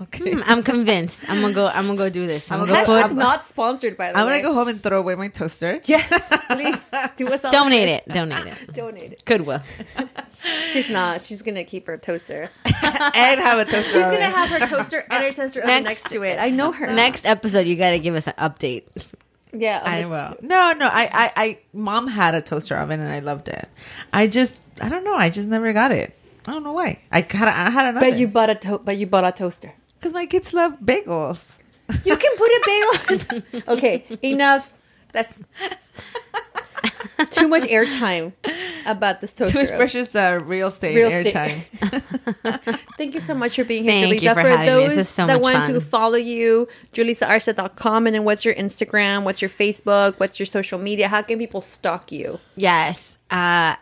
[SPEAKER 1] Okay.
[SPEAKER 4] Hmm, I'm convinced. I'm gonna go. I'm gonna go do this. I'm,
[SPEAKER 1] I'm
[SPEAKER 4] gonna
[SPEAKER 1] gonna
[SPEAKER 4] go
[SPEAKER 2] Hashtag
[SPEAKER 4] put.
[SPEAKER 2] not sponsored by the
[SPEAKER 1] I'm
[SPEAKER 2] way.
[SPEAKER 1] gonna go home and throw away my toaster.
[SPEAKER 2] Yes, please do us all.
[SPEAKER 4] Donate it. Donate it.
[SPEAKER 2] Donate it.
[SPEAKER 4] Goodwill.
[SPEAKER 2] She's not. She's gonna keep her toaster.
[SPEAKER 1] and have a toaster.
[SPEAKER 2] She's
[SPEAKER 1] oven.
[SPEAKER 2] gonna have her toaster and her toaster oven
[SPEAKER 4] Next-
[SPEAKER 2] next to it. I know her.
[SPEAKER 4] Next episode, you got to give us an update.
[SPEAKER 2] yeah.
[SPEAKER 1] I will. No, no. I, I, I, mom had a toaster oven and I loved it. I just, I don't know. I just never got it. I don't know why. I had, I had another.
[SPEAKER 2] but you bought a to- but you bought a toaster.
[SPEAKER 1] because my kids love bagels.
[SPEAKER 2] You can put a bagel. okay, enough. That's too much airtime about this toaster.
[SPEAKER 1] Too much precious uh, real estate
[SPEAKER 2] Real
[SPEAKER 1] airtime.
[SPEAKER 2] Thank you so much for being here,
[SPEAKER 4] Thank
[SPEAKER 2] Julissa.
[SPEAKER 4] for
[SPEAKER 2] For, those
[SPEAKER 4] so
[SPEAKER 2] that want to follow you, julisaarce.com. And then what's your Instagram? What's your Facebook? What's your social media? How can people stalk you?
[SPEAKER 4] Yes. Uh,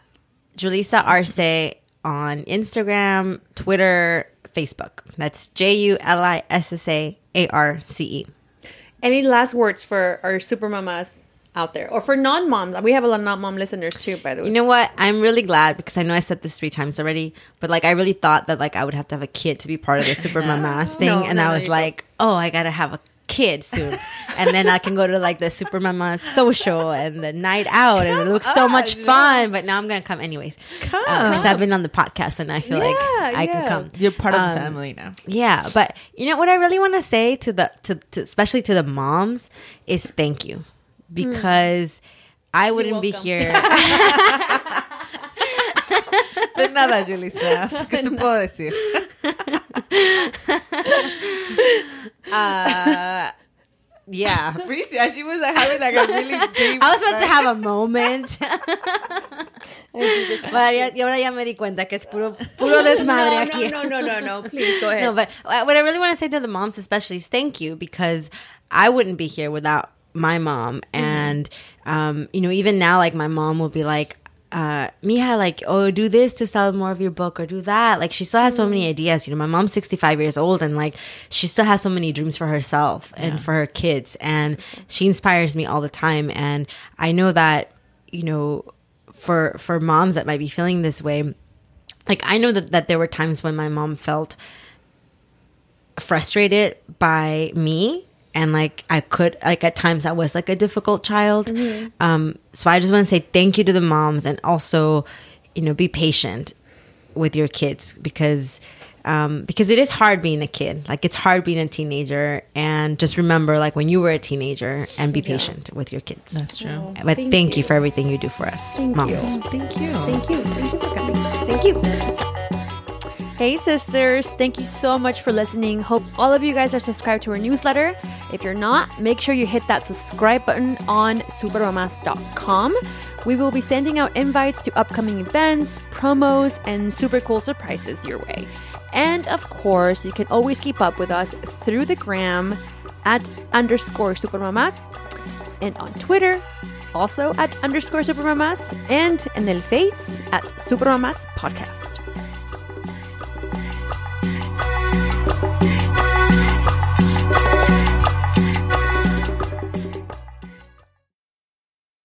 [SPEAKER 4] Julissa Arce on Instagram, Twitter, Facebook. That's J U L I S S A A R C E.
[SPEAKER 2] Any last words for our super mamas out there, or for non moms? We have a lot of non mom listeners too, by the way.
[SPEAKER 4] You know what? I'm really glad because I know I said this three times already, but like I really thought that like I would have to have a kid to be part of the Super Mamas thing,
[SPEAKER 2] No,
[SPEAKER 4] and
[SPEAKER 2] no,
[SPEAKER 4] I
[SPEAKER 2] no,
[SPEAKER 4] was
[SPEAKER 2] you
[SPEAKER 4] like, oh, I gotta have a kid soon, and then I can go to like the Super Mamas social and the night out, and it looks so much fun. But now I'm gonna come anyways because I've been on the podcast and I feel like I
[SPEAKER 2] yeah.
[SPEAKER 4] can come.
[SPEAKER 1] You're part of
[SPEAKER 4] Um,
[SPEAKER 1] the family now.
[SPEAKER 4] Yeah, but you know what I really want to say to the to, to especially to the moms is thank you because I wouldn't be here.
[SPEAKER 1] De nada, Julissa. ¿Qué te puedo decir?
[SPEAKER 4] Uh, yeah.
[SPEAKER 1] Patricia, she was having like a really deep.
[SPEAKER 4] I was about to have a moment. But ya- y ahora ya me di cuenta que es puro, puro desmadre
[SPEAKER 2] no,
[SPEAKER 4] aquí.
[SPEAKER 2] no, no, no, no, no. Please go ahead.
[SPEAKER 4] No, but uh, what I really want to say to the moms, especially, is thank you because I wouldn't be here without my mom. And, um, you know, even now, like, my mom will be like, uh, Mija, like, oh, do this to sell more of your book or do that. Like, she still has so many ideas. You know, my mom's 65 years old and, like, she still has so many dreams for herself and for her kids. And she inspires me all the time. And I know that, you know, for for moms that might be feeling this way, like I know that, that there were times when my mom felt frustrated by me and like I could like at times I was like a difficult child. Um so I just want to say thank you to the moms and also you know be patient with your kids because um, because it is hard being a kid. Like it's hard being a teenager, and just remember, like when you were a teenager, and be patient with your kids.
[SPEAKER 1] That's true.
[SPEAKER 4] But thank, you. for everything you do for us, moms.
[SPEAKER 1] Thank you.
[SPEAKER 2] Thank you. Thank you for coming. Thank you. Hey, sisters. Thank you so much for listening. Hope all of you guys are subscribed to our newsletter. If you're not, make sure you hit that subscribe button on supermamas.com. We will be sending out invites to upcoming events, promos, and super cool surprises your way. And of course, you can always keep up with us through the gram at underscore supermamas and on Twitter, also at underscore supermamas, and in el face at supermamas podcast.